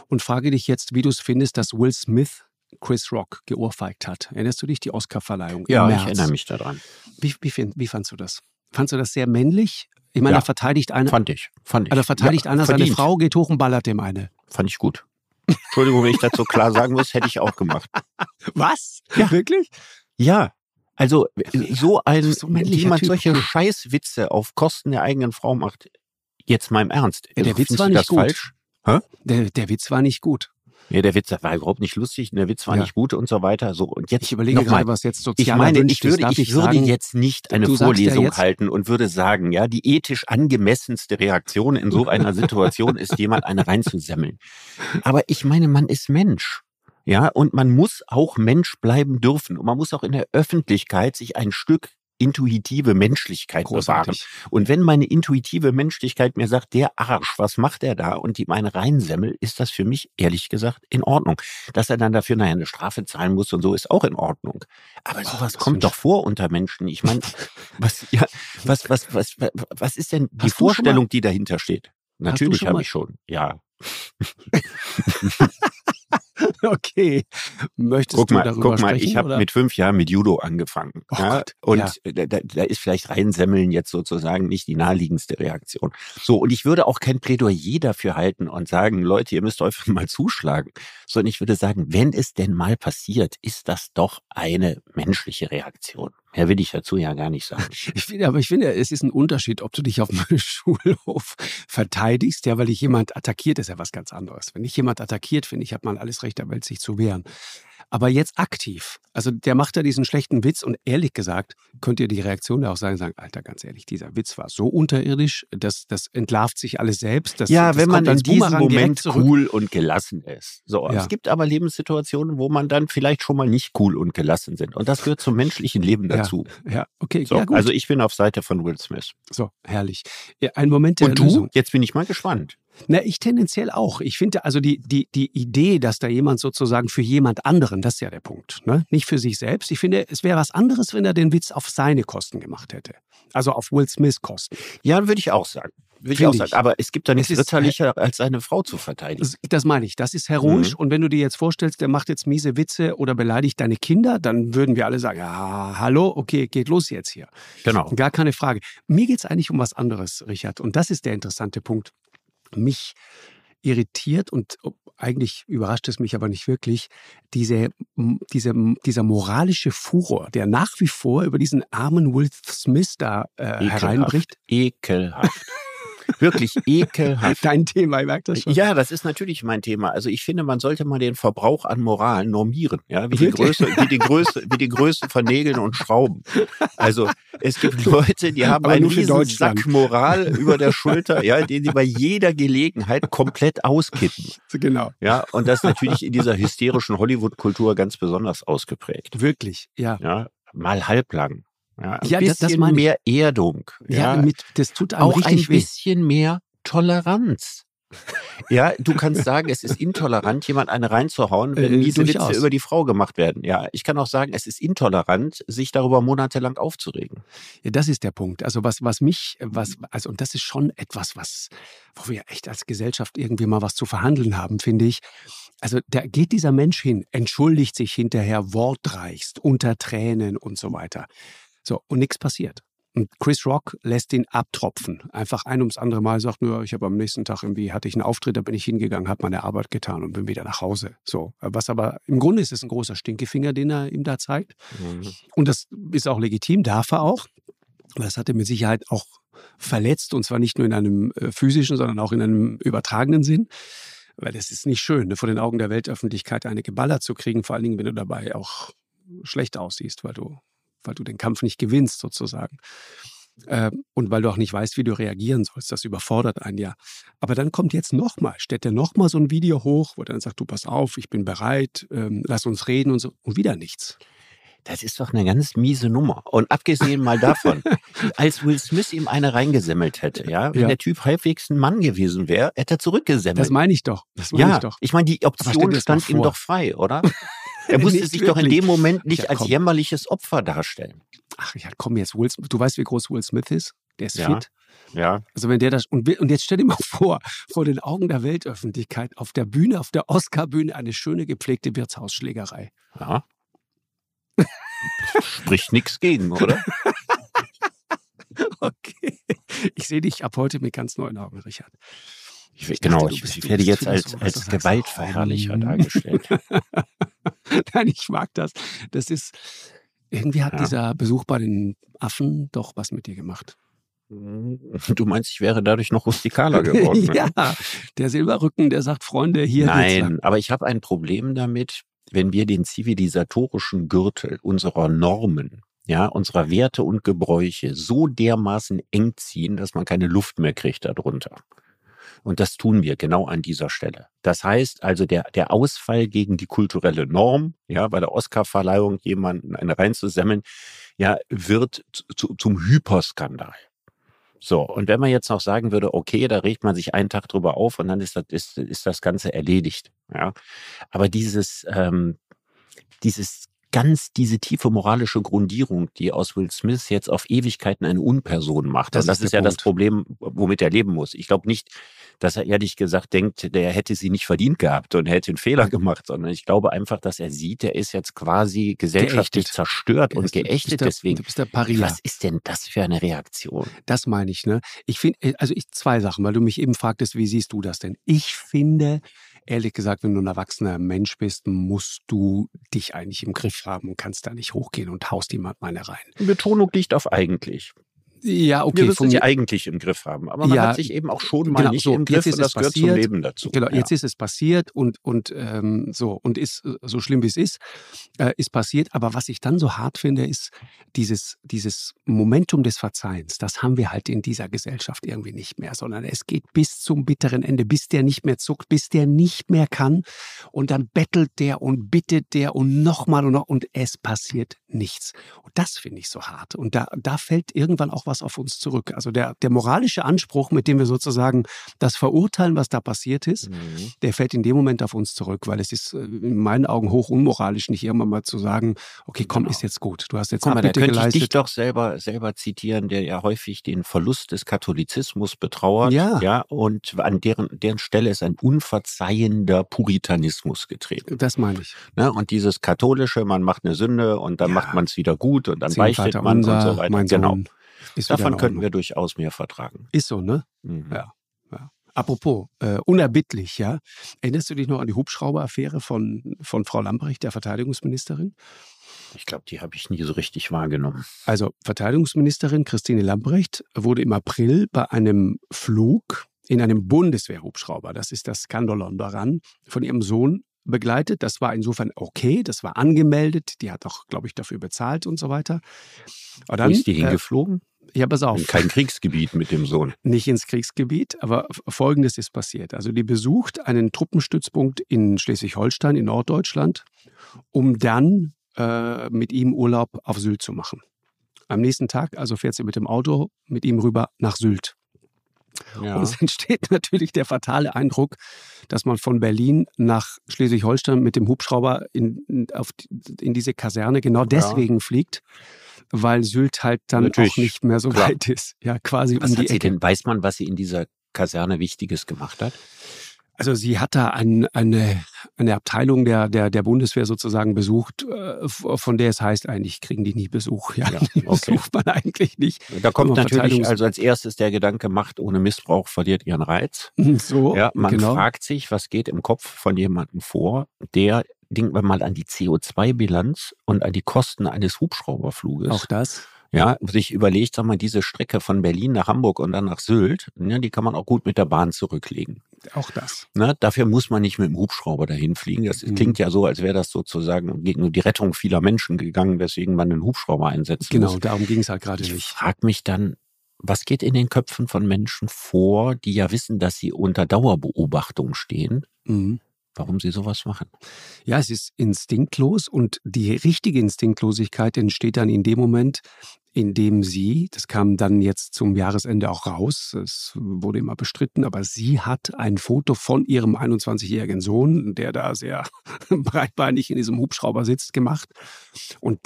und frage dich jetzt, wie du es findest, dass Will Smith Chris Rock geohrfeigt hat. Erinnerst du dich, die Oscar-Verleihung? Ja, ich erinnere mich daran. Wie, wie, wie fandst du das? Fandst du das sehr männlich? Ich meine, ja, er verteidigt einer. Fand ich, fand ich. Also verteidigt ja, einer verdient. seine Frau, geht hoch und ballert dem eine. Fand ich gut. Entschuldigung, wenn ich das so klar sagen muss, hätte ich auch gemacht. Was? Ja. Wirklich? Ja. Also so ein, so wie man typ. solche Scheißwitze auf Kosten der eigenen Frau macht. Jetzt mal im Ernst. Ja, der Witz war nicht gut. Falsch? Der, der Witz war nicht gut. Ja, der Witz war überhaupt nicht lustig, der Witz war ja. nicht gut und so weiter. So und jetzt ich überlege noch gerade, was jetzt sozial Ich meine, ich würde, ich, ich würde sagen, jetzt nicht eine Vorlesung ja halten und würde sagen, ja, die ethisch angemessenste Reaktion in so einer Situation ist, jemand eine reinzusemmeln. Aber ich meine, man ist Mensch. Ja, und man muss auch Mensch bleiben dürfen. Und man muss auch in der Öffentlichkeit sich ein Stück intuitive Menschlichkeit Großartig. bewahren. Und wenn meine intuitive Menschlichkeit mir sagt, der Arsch, was macht er da und die meine reinsemmel, ist das für mich ehrlich gesagt in Ordnung. Dass er dann dafür nachher eine Strafe zahlen muss und so ist auch in Ordnung. Aber oh, sowas kommt doch vor unter Menschen. Ich meine, was, ja, was, was, was, was ist denn die Vorstellung, die dahinter steht? Natürlich habe ich schon, ja. okay. Möchtest guck du mal, darüber guck mal, sprechen, ich habe mit fünf Jahren mit Judo angefangen. Oh ja? Gott, und ja. da, da ist vielleicht reinsemmeln jetzt sozusagen nicht die naheliegendste Reaktion. So, und ich würde auch kein Plädoyer dafür halten und sagen, Leute, ihr müsst einfach mal zuschlagen, sondern ich würde sagen, wenn es denn mal passiert, ist das doch eine menschliche Reaktion. Mehr will ich dazu ja gar nicht sagen. Ich finde, aber ich finde, es ist ein Unterschied, ob du dich auf dem Schulhof verteidigst, ja, weil dich jemand attackiert, ist ja was ganz anderes. Wenn dich jemand attackiert, finde ich, hat man alles Recht der Welt, sich zu wehren. Aber jetzt aktiv. Also der macht ja diesen schlechten Witz und ehrlich gesagt könnt ihr die Reaktion da auch sagen, sagen, Alter, ganz ehrlich, dieser Witz war so unterirdisch, das, das entlarvt sich alles selbst. Das, ja, das wenn man in diesem Moment cool und gelassen ist. So, ja. es gibt aber Lebenssituationen, wo man dann vielleicht schon mal nicht cool und gelassen sind. Und das gehört zum menschlichen Leben dazu. Ja, ja okay. So, ja, also ich bin auf Seite von Will Smith. So, herrlich. Ein Moment der und du? Lösung. Jetzt bin ich mal gespannt. Na, ich tendenziell auch. Ich finde also die, die, die Idee, dass da jemand sozusagen für jemand anderen, das ist ja der Punkt, ne? nicht für sich selbst. Ich finde, es wäre was anderes, wenn er den Witz auf seine Kosten gemacht hätte. Also auf Will Smiths Kosten. Ja, würde ich auch sagen. Würde ich auch sagen. Aber es gibt da nichts ritterlicher, als seine Frau zu verteidigen. Das meine ich. Das ist heroisch. Mhm. Und wenn du dir jetzt vorstellst, der macht jetzt miese Witze oder beleidigt deine Kinder, dann würden wir alle sagen, ja, hallo, okay, geht los jetzt hier. Genau. Gar keine Frage. Mir geht es eigentlich um was anderes, Richard. Und das ist der interessante Punkt mich irritiert und eigentlich überrascht es mich aber nicht wirklich, diese, diese, dieser moralische Furor, der nach wie vor über diesen armen Will Smith da äh, hereinbricht. Ekelhaft. Wirklich ekelhaft. Dein Thema, ich merke das schon. Ja, das ist natürlich mein Thema. Also ich finde, man sollte mal den Verbrauch an Moral normieren, ja, wie die Größe, wie die Größe, wie die Größe von Nägeln und Schrauben. Also es gibt Leute, die haben Aber einen riesen Sack Moral über der Schulter, ja, den sie bei jeder Gelegenheit komplett auskippen. Genau. Ja, und das natürlich in dieser hysterischen Hollywood-Kultur ganz besonders ausgeprägt. Wirklich, ja. Ja, mal halblang. Ja, ein Ja, das- bisschen das ich. mehr Erdung. Ja, Ja, mit, das tut auch ein richtig weh. bisschen mehr Toleranz. Ja, du kannst sagen, es ist intolerant, jemand eine reinzuhauen, wenn Äh, durchaus. Witze über die Frau gemacht werden. Ja, ich kann auch sagen, es ist intolerant, sich darüber monatelang aufzuregen. Ja, das ist der Punkt. Also was, was mich, was, also und das ist schon etwas, was, wo wir echt als Gesellschaft irgendwie mal was zu verhandeln haben, finde ich. Also da geht dieser Mensch hin, entschuldigt sich hinterher wortreichst, unter Tränen und so weiter. So, und nichts passiert. Und Chris Rock lässt ihn abtropfen. Einfach ein ums andere Mal sagt nur, ich habe am nächsten Tag irgendwie, hatte ich einen Auftritt, da bin ich hingegangen, habe meine Arbeit getan und bin wieder nach Hause. So, was aber im Grunde ist es ein großer Stinkefinger, den er ihm da zeigt. Und das ist auch legitim, darf er auch. Das hat er mit Sicherheit auch verletzt und zwar nicht nur in einem äh, physischen, sondern auch in einem übertragenen Sinn. Weil das ist nicht schön, ne, vor den Augen der Weltöffentlichkeit eine geballert zu kriegen, vor allen Dingen, wenn du dabei auch schlecht aussiehst, weil du, weil du den Kampf nicht gewinnst sozusagen. Ähm, und weil du auch nicht weißt, wie du reagieren sollst, das überfordert einen ja. Aber dann kommt jetzt nochmal, stellt er nochmal so ein Video hoch, wo er dann sagt, du pass auf, ich bin bereit, ähm, lass uns reden und so. Und wieder nichts. Das ist doch eine ganz miese Nummer. Und abgesehen mal davon, als Will Smith ihm eine reingesemmelt hätte, ja, wenn ja. der Typ halbwegs ein Mann gewesen wäre, hätte er zurückgesemmelt. Das meine ich doch. Das meine ja, ich doch. Ich meine, die Option stand ihm doch frei, oder? Er musste sich wirklich. doch in dem Moment nicht ja, als jämmerliches Opfer darstellen. Ach ja, komm jetzt, Will du weißt, wie groß Will Smith ist? Der ist ja. fit. Ja. Also wenn der das und, und jetzt stell dir mal vor, vor den Augen der Weltöffentlichkeit auf der Bühne, auf der Oscar-Bühne eine schöne gepflegte Wirtshausschlägerei. Ja. Spricht nichts gegen, oder? okay. Ich sehe dich ab heute mit ganz neuen Augen, Richard. Ich, ich genau, dachte, ich, werde jetzt als, als Gewaltverherrlicher dargestellt. Nein, ich mag das. Das ist, irgendwie hat ja. dieser Besuch bei den Affen doch was mit dir gemacht. Du meinst, ich wäre dadurch noch rustikaler geworden? Ne? ja, der Silberrücken, der sagt, Freunde, hier. Nein, aber ich habe ein Problem damit, wenn wir den zivilisatorischen Gürtel unserer Normen, ja, unserer Werte und Gebräuche so dermaßen eng ziehen, dass man keine Luft mehr kriegt darunter. Und das tun wir genau an dieser Stelle. Das heißt also, der, der Ausfall gegen die kulturelle Norm, ja, bei der Oscarverleihung jemanden eine reinzusemmeln, ja, wird zu, zum Hyperskandal. So, und wenn man jetzt noch sagen würde, okay, da regt man sich einen Tag drüber auf und dann ist das, ist, ist das Ganze erledigt. Ja. Aber dieses, ähm, dieses ganz diese tiefe moralische Grundierung, die aus Will Smith jetzt auf Ewigkeiten eine Unperson macht. Das, das ist, ist ja Punkt. das Problem, womit er leben muss. Ich glaube nicht, dass er ehrlich gesagt denkt, der hätte sie nicht verdient gehabt und hätte einen Fehler gemacht, sondern ich glaube einfach, dass er sieht, er ist jetzt quasi gesellschaftlich geächtet. zerstört und geächtet. Der, Deswegen, du bist der Paria. was ist denn das für eine Reaktion? Das meine ich, ne? Ich finde, äh, also ich zwei Sachen, weil du mich eben fragtest, wie siehst du das denn? Ich finde, ehrlich gesagt, wenn du ein erwachsener Mensch bist, musst du dich eigentlich im Griff haben und kannst da nicht hochgehen und haust jemand meine rein. Betonung liegt auf eigentlich. Ja, okay. Wir müssen sich eigentlich im Griff haben. Aber man ja, hat sich eben auch schon mal genau, nicht so, im Griff und das passiert, gehört zum Leben dazu. Genau, ja. jetzt ist es passiert und, und ähm, so, und ist so schlimm wie es ist, äh, ist passiert. Aber was ich dann so hart finde, ist dieses, dieses Momentum des Verzeihens. Das haben wir halt in dieser Gesellschaft irgendwie nicht mehr, sondern es geht bis zum bitteren Ende, bis der nicht mehr zuckt, bis der nicht mehr kann. Und dann bettelt der und bittet der und nochmal und noch und es passiert nichts. Und das finde ich so hart. Und da, da fällt irgendwann auch was was auf uns zurück. Also der, der moralische Anspruch, mit dem wir sozusagen das verurteilen, was da passiert ist, mhm. der fällt in dem Moment auf uns zurück, weil es ist äh, in meinen Augen hoch unmoralisch, nicht irgendwann mal zu sagen, okay, komm, genau. ist jetzt gut. Du hast jetzt Guck mal, da könnte geleistet. ich dich doch selber, selber zitieren, der ja häufig den Verlust des Katholizismus betrauert. Ja. ja und an deren, deren Stelle ist ein unverzeihender Puritanismus getreten. Das meine ich. Ne? Und dieses katholische, man macht eine Sünde und dann ja. macht man es wieder gut und dann Zehn beichtet man unser, und so weiter. genau. Ist Davon könnten wir durchaus mehr vertragen. Ist so, ne? Mhm. Ja. ja. Apropos, äh, unerbittlich, ja. Erinnerst du dich noch an die Hubschrauberaffäre von, von Frau Lambrecht, der Verteidigungsministerin? Ich glaube, die habe ich nie so richtig wahrgenommen. Also Verteidigungsministerin Christine Lambrecht wurde im April bei einem Flug in einem Bundeswehrhubschrauber, das ist das Skandalon daran, von ihrem Sohn begleitet. Das war insofern okay, das war angemeldet, die hat auch, glaube ich, dafür bezahlt und so weiter. Aber dann, Wo ist die äh, hingeflogen? Äh, ja, pass auf. In kein Kriegsgebiet mit dem Sohn. Nicht ins Kriegsgebiet, aber Folgendes ist passiert. Also die besucht einen Truppenstützpunkt in Schleswig-Holstein, in Norddeutschland, um dann äh, mit ihm Urlaub auf Sylt zu machen. Am nächsten Tag also fährt sie mit dem Auto mit ihm rüber nach Sylt. Ja. Und es entsteht natürlich der fatale Eindruck, dass man von Berlin nach Schleswig-Holstein mit dem Hubschrauber in, auf, in diese Kaserne genau deswegen ja. fliegt, weil Sylt halt dann natürlich, auch nicht mehr so klar. weit ist. Ja, quasi was um die Ecke. Denn, weiß man, was sie in dieser Kaserne Wichtiges gemacht hat? Also sie hat da ein, eine, eine Abteilung der, der, der Bundeswehr sozusagen besucht, äh, von der es heißt, eigentlich kriegen die nie Besuch. Ja, ja okay. besucht man eigentlich nicht. Da kommt natürlich also als erstes der Gedanke, Macht ohne Missbrauch verliert ihren Reiz. So, ja, man genau. fragt sich, was geht im Kopf von jemandem vor, der, denken wir mal an die CO2-Bilanz und an die Kosten eines Hubschrauberfluges. Auch das ja, sich überlegt, sag mal, diese Strecke von Berlin nach Hamburg und dann nach Sylt, ja, die kann man auch gut mit der Bahn zurücklegen. Auch das. Na, dafür muss man nicht mit dem Hubschrauber dahin fliegen. Das mhm. klingt ja so, als wäre das sozusagen gegen die Rettung vieler Menschen gegangen, weswegen man einen Hubschrauber einsetzt. Genau, muss. darum ging es halt gerade nicht. Ich frage mich dann, was geht in den Köpfen von Menschen vor, die ja wissen, dass sie unter Dauerbeobachtung stehen? Mhm. Warum sie sowas machen? Ja, es ist instinktlos und die richtige Instinktlosigkeit entsteht dann in dem Moment, in dem sie, das kam dann jetzt zum Jahresende auch raus, es wurde immer bestritten, aber sie hat ein Foto von ihrem 21-jährigen Sohn, der da sehr breitbeinig in diesem Hubschrauber sitzt, gemacht. Und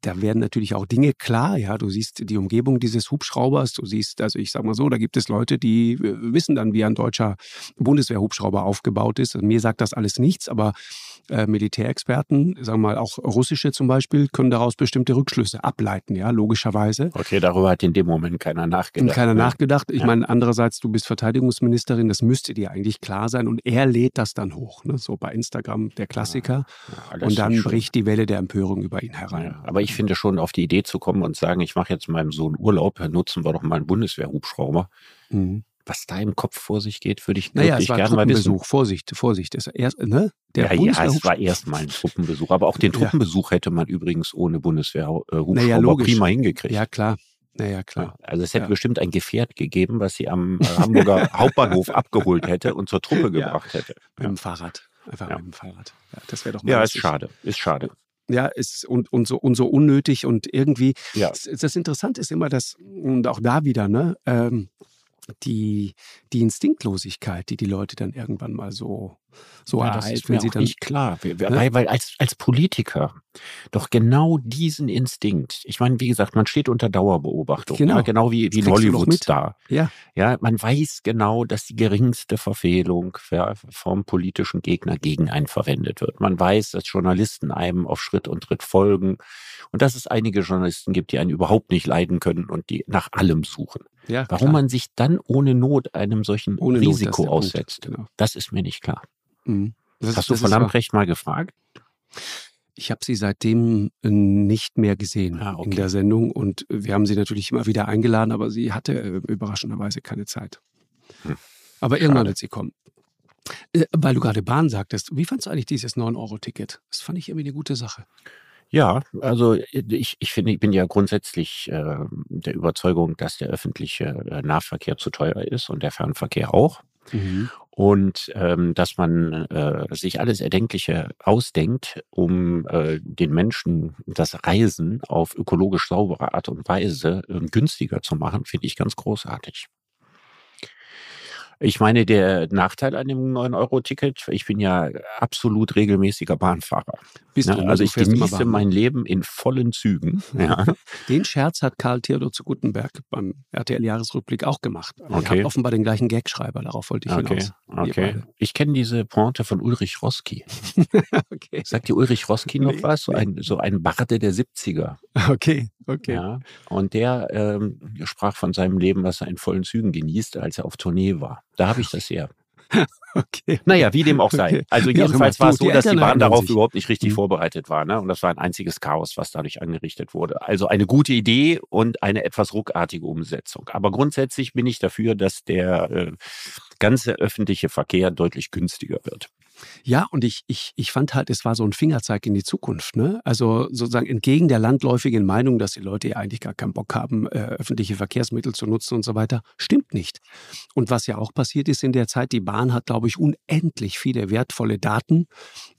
da werden natürlich auch Dinge klar. Ja, du siehst die Umgebung dieses Hubschraubers. Du siehst, also ich sag mal so, da gibt es Leute, die äh, wissen dann, wie ein deutscher Bundeswehrhubschrauber aufgebaut ist. Also mir sagt das alles nichts, aber äh, Militärexperten, sagen wir mal auch russische zum Beispiel, können daraus bestimmte Rückschlüsse ableiten, ja, logischerweise. Okay, darüber hat in dem Moment keiner nachgedacht. Keiner ne? nachgedacht. Ich ja. meine, andererseits, du bist Verteidigungsministerin, das müsste dir eigentlich klar sein und er lädt das dann hoch, ne? so bei Instagram der Klassiker. Ja, ja, und dann bricht die Welle der Empörung über ihn herein. aber ich finde schon, auf die Idee zu kommen und sagen, ich mache jetzt meinem Sohn Urlaub, nutzen wir doch mal einen Bundeswehrhubschrauber. Mhm was da im Kopf vor sich geht, würde ich naja, wirklich gerne mal wissen. Vorsicht, Vorsicht. Ist erst, ne? Der ja, ja, es war erst mal ein Truppenbesuch. Aber auch den Truppenbesuch ja. hätte man übrigens ohne Bundeswehrhubschrauber naja, prima hingekriegt. Ja, klar. Naja, klar. Also es hätte ja. bestimmt ein Gefährt gegeben, was sie am äh, Hamburger Hauptbahnhof abgeholt hätte und zur Truppe gebracht hätte. Mit dem Fahrrad. Einfach mit dem Fahrrad. Ja, das wäre doch mal Ja, ist schade. Ist schade. Ja, ist und, und, so, und so unnötig und irgendwie. Ja. Das, das Interessante ist immer, dass, und auch da wieder, ne, ähm, die, die Instinktlosigkeit, die die Leute dann irgendwann mal so, so ja, ereilt, das ist wenn sie dann. Nicht klar, ne? weil, weil als, als Politiker doch genau diesen Instinkt, ich meine, wie gesagt, man steht unter Dauerbeobachtung, genau, ja, genau wie, wie Hollywood-Star. Ja. ja, man weiß genau, dass die geringste Verfehlung vom politischen Gegner gegen einen verwendet wird. Man weiß, dass Journalisten einem auf Schritt und Tritt folgen und dass es einige Journalisten gibt, die einen überhaupt nicht leiden können und die nach allem suchen. Ja, Warum klar. man sich dann ohne Not einem solchen ohne Risiko Not, aussetzt, genau. das ist mir nicht klar. Mhm. Hast ist, du von Lamprecht mal gefragt? Ich habe sie seitdem äh, nicht mehr gesehen ah, okay. in der Sendung und wir haben sie natürlich immer wieder eingeladen, aber sie hatte äh, überraschenderweise keine Zeit. Hm. Aber irgendwann wird sie kommen. Äh, weil du gerade Bahn sagtest, wie fandest du eigentlich dieses 9-Euro-Ticket? Das fand ich irgendwie eine gute Sache. Ja, also ich, ich finde, ich bin ja grundsätzlich äh, der Überzeugung, dass der öffentliche äh, Nahverkehr zu teuer ist und der Fernverkehr auch. Mhm. Und ähm, dass man äh, sich alles Erdenkliche ausdenkt, um äh, den Menschen das Reisen auf ökologisch saubere Art und Weise äh, günstiger zu machen, finde ich ganz großartig. Ich meine, der Nachteil an dem 9-Euro-Ticket, ich bin ja absolut regelmäßiger Bahnfahrer. Bist du, ne? Also ich genieße mein Leben in vollen Zügen. Ja. Den Scherz hat Karl Theodor zu Gutenberg beim RTL-Jahresrückblick auch gemacht. Okay. Er hat offenbar den gleichen Gagschreiber, darauf wollte ich okay. hinaus. Okay. Ich kenne diese Pointe von Ulrich Roski. okay. Sagt dir Ulrich Roski noch nee, was? So ein, so ein Barde der 70er. Okay, okay. Ja. Und der ähm, sprach von seinem Leben, was er in vollen Zügen genießt, als er auf Tournee war. Da habe ich das her. Okay. Naja, wie dem auch sei. Okay. Also jedenfalls war es so, dass die Bahn darauf überhaupt nicht richtig mhm. vorbereitet war. Ne? Und das war ein einziges Chaos, was dadurch angerichtet wurde. Also eine gute Idee und eine etwas ruckartige Umsetzung. Aber grundsätzlich bin ich dafür, dass der äh, ganze öffentliche Verkehr deutlich günstiger wird. Ja, und ich, ich, ich fand halt, es war so ein Fingerzeig in die Zukunft. Ne? Also sozusagen entgegen der landläufigen Meinung, dass die Leute ja eigentlich gar keinen Bock haben, äh, öffentliche Verkehrsmittel zu nutzen und so weiter, stimmt nicht. Und was ja auch passiert ist in der Zeit, die Bahn hat, glaube ich, unendlich viele wertvolle Daten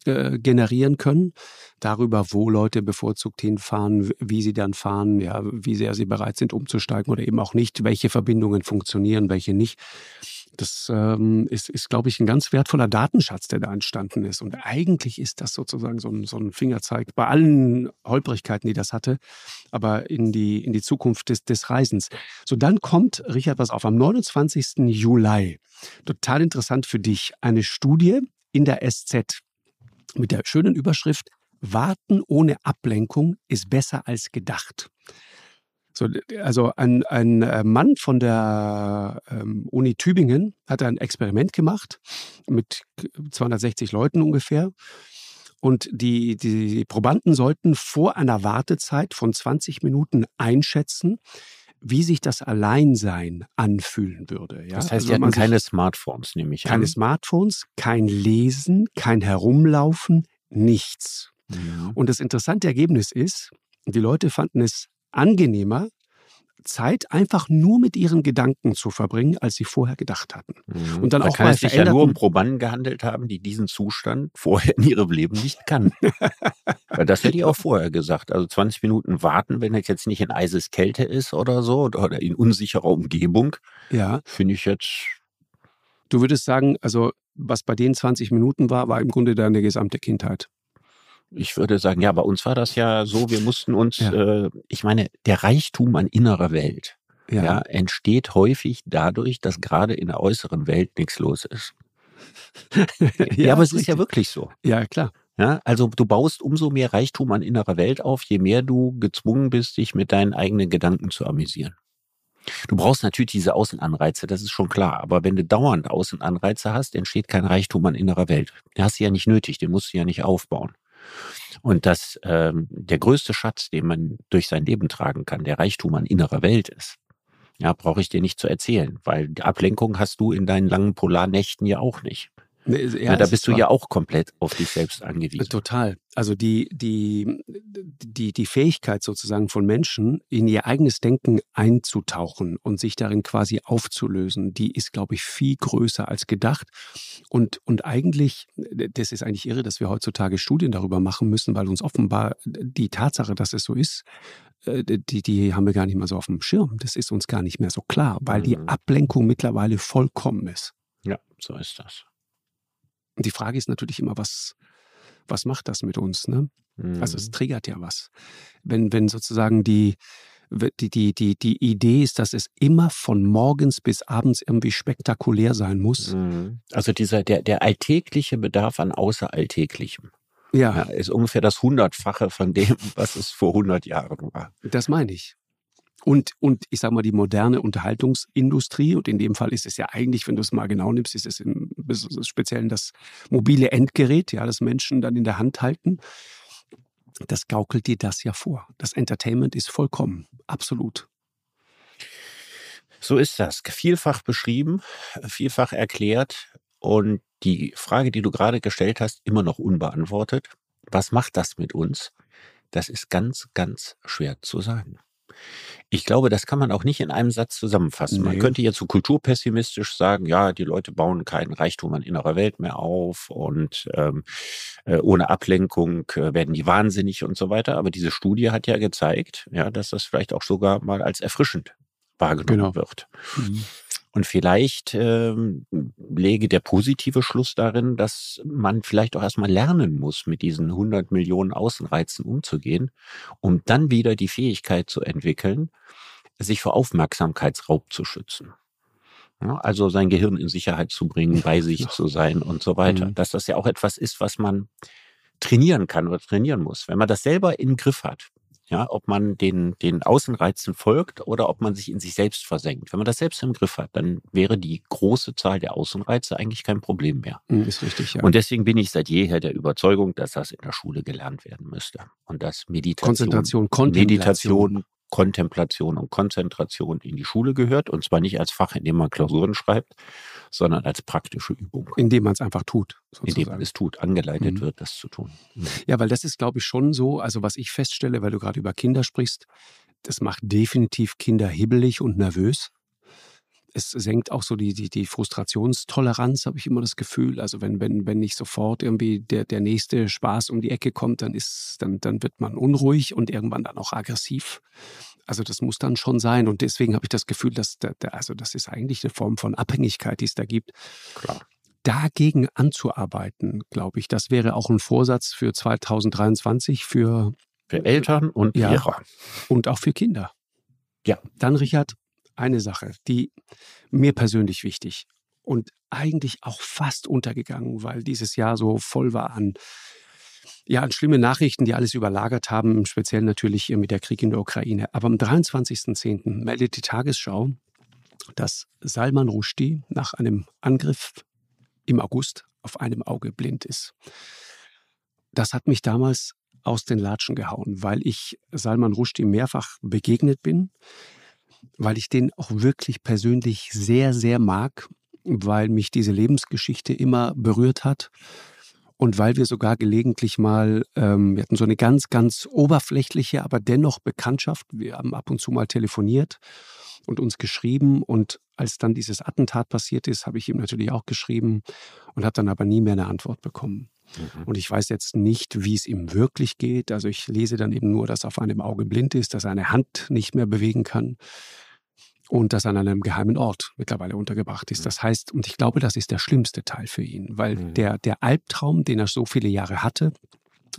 äh, generieren können darüber, wo Leute bevorzugt hinfahren, wie sie dann fahren, ja, wie sehr sie bereit sind umzusteigen oder eben auch nicht, welche Verbindungen funktionieren, welche nicht. Das ähm, ist, ist glaube ich, ein ganz wertvoller Datenschatz, der da entstanden ist. Und eigentlich ist das sozusagen so ein, so ein Fingerzeig bei allen Holprigkeiten, die das hatte, aber in die, in die Zukunft des, des Reisens. So, dann kommt, Richard, was auf, am 29. Juli, total interessant für dich, eine Studie in der SZ mit der schönen Überschrift Warten ohne Ablenkung ist besser als gedacht. So, also ein, ein äh, Mann von der ähm, Uni Tübingen hat ein Experiment gemacht mit 260 Leuten ungefähr. Und die, die Probanden sollten vor einer Wartezeit von 20 Minuten einschätzen, wie sich das Alleinsein anfühlen würde. Ja? Das heißt, also, die hatten keine Smartphones, nehme ich keine an. Keine Smartphones, kein Lesen, kein Herumlaufen, nichts. Ja. Und das interessante Ergebnis ist, die Leute fanden es angenehmer, Zeit einfach nur mit ihren Gedanken zu verbringen, als sie vorher gedacht hatten. Mhm. Und dann da auch kann es sich ja nur um Probanden gehandelt haben, die diesen Zustand vorher in ihrem Leben nicht kannten. Weil das hätte ich auch vorher gesagt. Also 20 Minuten warten, wenn es jetzt nicht in Eiseskälte ist oder so oder in unsicherer Umgebung. Ja. Finde ich jetzt. Du würdest sagen, also was bei den 20 Minuten war, war im Grunde deine gesamte Kindheit ich würde sagen, ja, bei uns war das ja so, wir mussten uns, ja. äh, ich meine, der Reichtum an innerer Welt ja. ja. entsteht häufig dadurch, dass gerade in der äußeren Welt nichts los ist. ja, ja, aber es ist ja wirklich so. Ja, klar. Ja, also du baust umso mehr Reichtum an innerer Welt auf, je mehr du gezwungen bist, dich mit deinen eigenen Gedanken zu amüsieren. Du brauchst natürlich diese Außenanreize, das ist schon klar. Aber wenn du dauernd Außenanreize hast, entsteht kein Reichtum an innerer Welt. Den hast du ja nicht nötig, den musst du ja nicht aufbauen. Und dass ähm, der größte Schatz, den man durch sein Leben tragen kann, der Reichtum an innerer Welt ist. Ja, brauche ich dir nicht zu erzählen, weil die Ablenkung hast du in deinen langen Polarnächten ja auch nicht. Ja, ja, da bist du ja auch komplett auf dich selbst angewiesen. Total. Also die, die, die, die Fähigkeit sozusagen von Menschen, in ihr eigenes Denken einzutauchen und sich darin quasi aufzulösen, die ist, glaube ich, viel größer als gedacht. Und, und eigentlich, das ist eigentlich irre, dass wir heutzutage Studien darüber machen müssen, weil uns offenbar die Tatsache, dass es so ist, äh, die, die haben wir gar nicht mehr so auf dem Schirm. Das ist uns gar nicht mehr so klar, weil die mhm. Ablenkung mittlerweile vollkommen ist. Ja, so ist das. Und die Frage ist natürlich immer, was, was macht das mit uns? Ne? Mhm. Also es mhm. triggert ja was. Wenn, wenn sozusagen die, die, die, die, die Idee ist, dass es immer von morgens bis abends irgendwie spektakulär sein muss. Mhm. Also dieser, der, der alltägliche Bedarf an Außeralltäglichem. Ja. ja. Ist ungefähr das Hundertfache von dem, was es vor 100 Jahren war. Das meine ich. Und, und ich sage mal, die moderne Unterhaltungsindustrie, und in dem Fall ist es ja eigentlich, wenn du es mal genau nimmst, ist es im Speziellen das mobile Endgerät, ja, das Menschen dann in der Hand halten. Das gaukelt dir das ja vor. Das Entertainment ist vollkommen, absolut. So ist das. Vielfach beschrieben, vielfach erklärt und die Frage, die du gerade gestellt hast, immer noch unbeantwortet. Was macht das mit uns? Das ist ganz, ganz schwer zu sagen. Ich glaube, das kann man auch nicht in einem Satz zusammenfassen. Nee. Man könnte jetzt so kulturpessimistisch sagen, ja, die Leute bauen keinen Reichtum an innerer Welt mehr auf und ähm, äh, ohne Ablenkung äh, werden die wahnsinnig und so weiter. Aber diese Studie hat ja gezeigt, ja, dass das vielleicht auch sogar mal als erfrischend wahrgenommen genau. wird. Mhm. Und vielleicht ähm, lege der positive Schluss darin, dass man vielleicht auch erstmal lernen muss, mit diesen 100 Millionen Außenreizen umzugehen, um dann wieder die Fähigkeit zu entwickeln, sich vor Aufmerksamkeitsraub zu schützen. Ja, also sein Gehirn in Sicherheit zu bringen, bei sich zu sein und so weiter. Mhm. Dass das ja auch etwas ist, was man trainieren kann oder trainieren muss. Wenn man das selber im Griff hat, ja, ob man den, den Außenreizen folgt oder ob man sich in sich selbst versenkt. Wenn man das selbst im Griff hat, dann wäre die große Zahl der Außenreize eigentlich kein Problem mehr. Hm, ist richtig, ja. Und deswegen bin ich seit jeher der Überzeugung, dass das in der Schule gelernt werden müsste. Und dass Meditation, Konzentration, Kontemplation. Meditation, Kontemplation und Konzentration in die Schule gehört. Und zwar nicht als Fach, in dem man Klausuren schreibt, sondern als praktische Übung. Indem man es einfach tut. Sozusagen. Indem man es tut, angeleitet mhm. wird, das zu tun. Mhm. Ja, weil das ist, glaube ich, schon so, also was ich feststelle, weil du gerade über Kinder sprichst, das macht definitiv Kinder hibbelig und nervös. Es senkt auch so die, die, die Frustrationstoleranz, habe ich immer das Gefühl. Also wenn, wenn, wenn nicht sofort irgendwie der, der nächste Spaß um die Ecke kommt, dann ist, dann, dann wird man unruhig und irgendwann dann auch aggressiv. Also das muss dann schon sein. Und deswegen habe ich das Gefühl, dass da, also das ist eigentlich eine Form von Abhängigkeit, die es da gibt. Klar. Dagegen anzuarbeiten, glaube ich, das wäre auch ein Vorsatz für 2023 für, für Eltern und ja, Lehrer. Und auch für Kinder. Ja. Dann, Richard, eine Sache, die mir persönlich wichtig und eigentlich auch fast untergegangen, weil dieses Jahr so voll war an ja, an schlimme Nachrichten, die alles überlagert haben, speziell natürlich mit der Krieg in der Ukraine. Aber am 23.10. meldet die Tagesschau, dass Salman Rushdie nach einem Angriff im August auf einem Auge blind ist. Das hat mich damals aus den Latschen gehauen, weil ich Salman Rushdie mehrfach begegnet bin, weil ich den auch wirklich persönlich sehr, sehr mag, weil mich diese Lebensgeschichte immer berührt hat und weil wir sogar gelegentlich mal, ähm, wir hatten so eine ganz, ganz oberflächliche, aber dennoch Bekanntschaft. Wir haben ab und zu mal telefoniert und uns geschrieben. Und als dann dieses Attentat passiert ist, habe ich ihm natürlich auch geschrieben und habe dann aber nie mehr eine Antwort bekommen. Mhm. Und ich weiß jetzt nicht, wie es ihm wirklich geht. Also ich lese dann eben nur, dass er auf einem Auge blind ist, dass er eine Hand nicht mehr bewegen kann und dass er an einem geheimen Ort mittlerweile untergebracht ist. Mhm. Das heißt, und ich glaube, das ist der schlimmste Teil für ihn, weil mhm. der, der Albtraum, den er so viele Jahre hatte,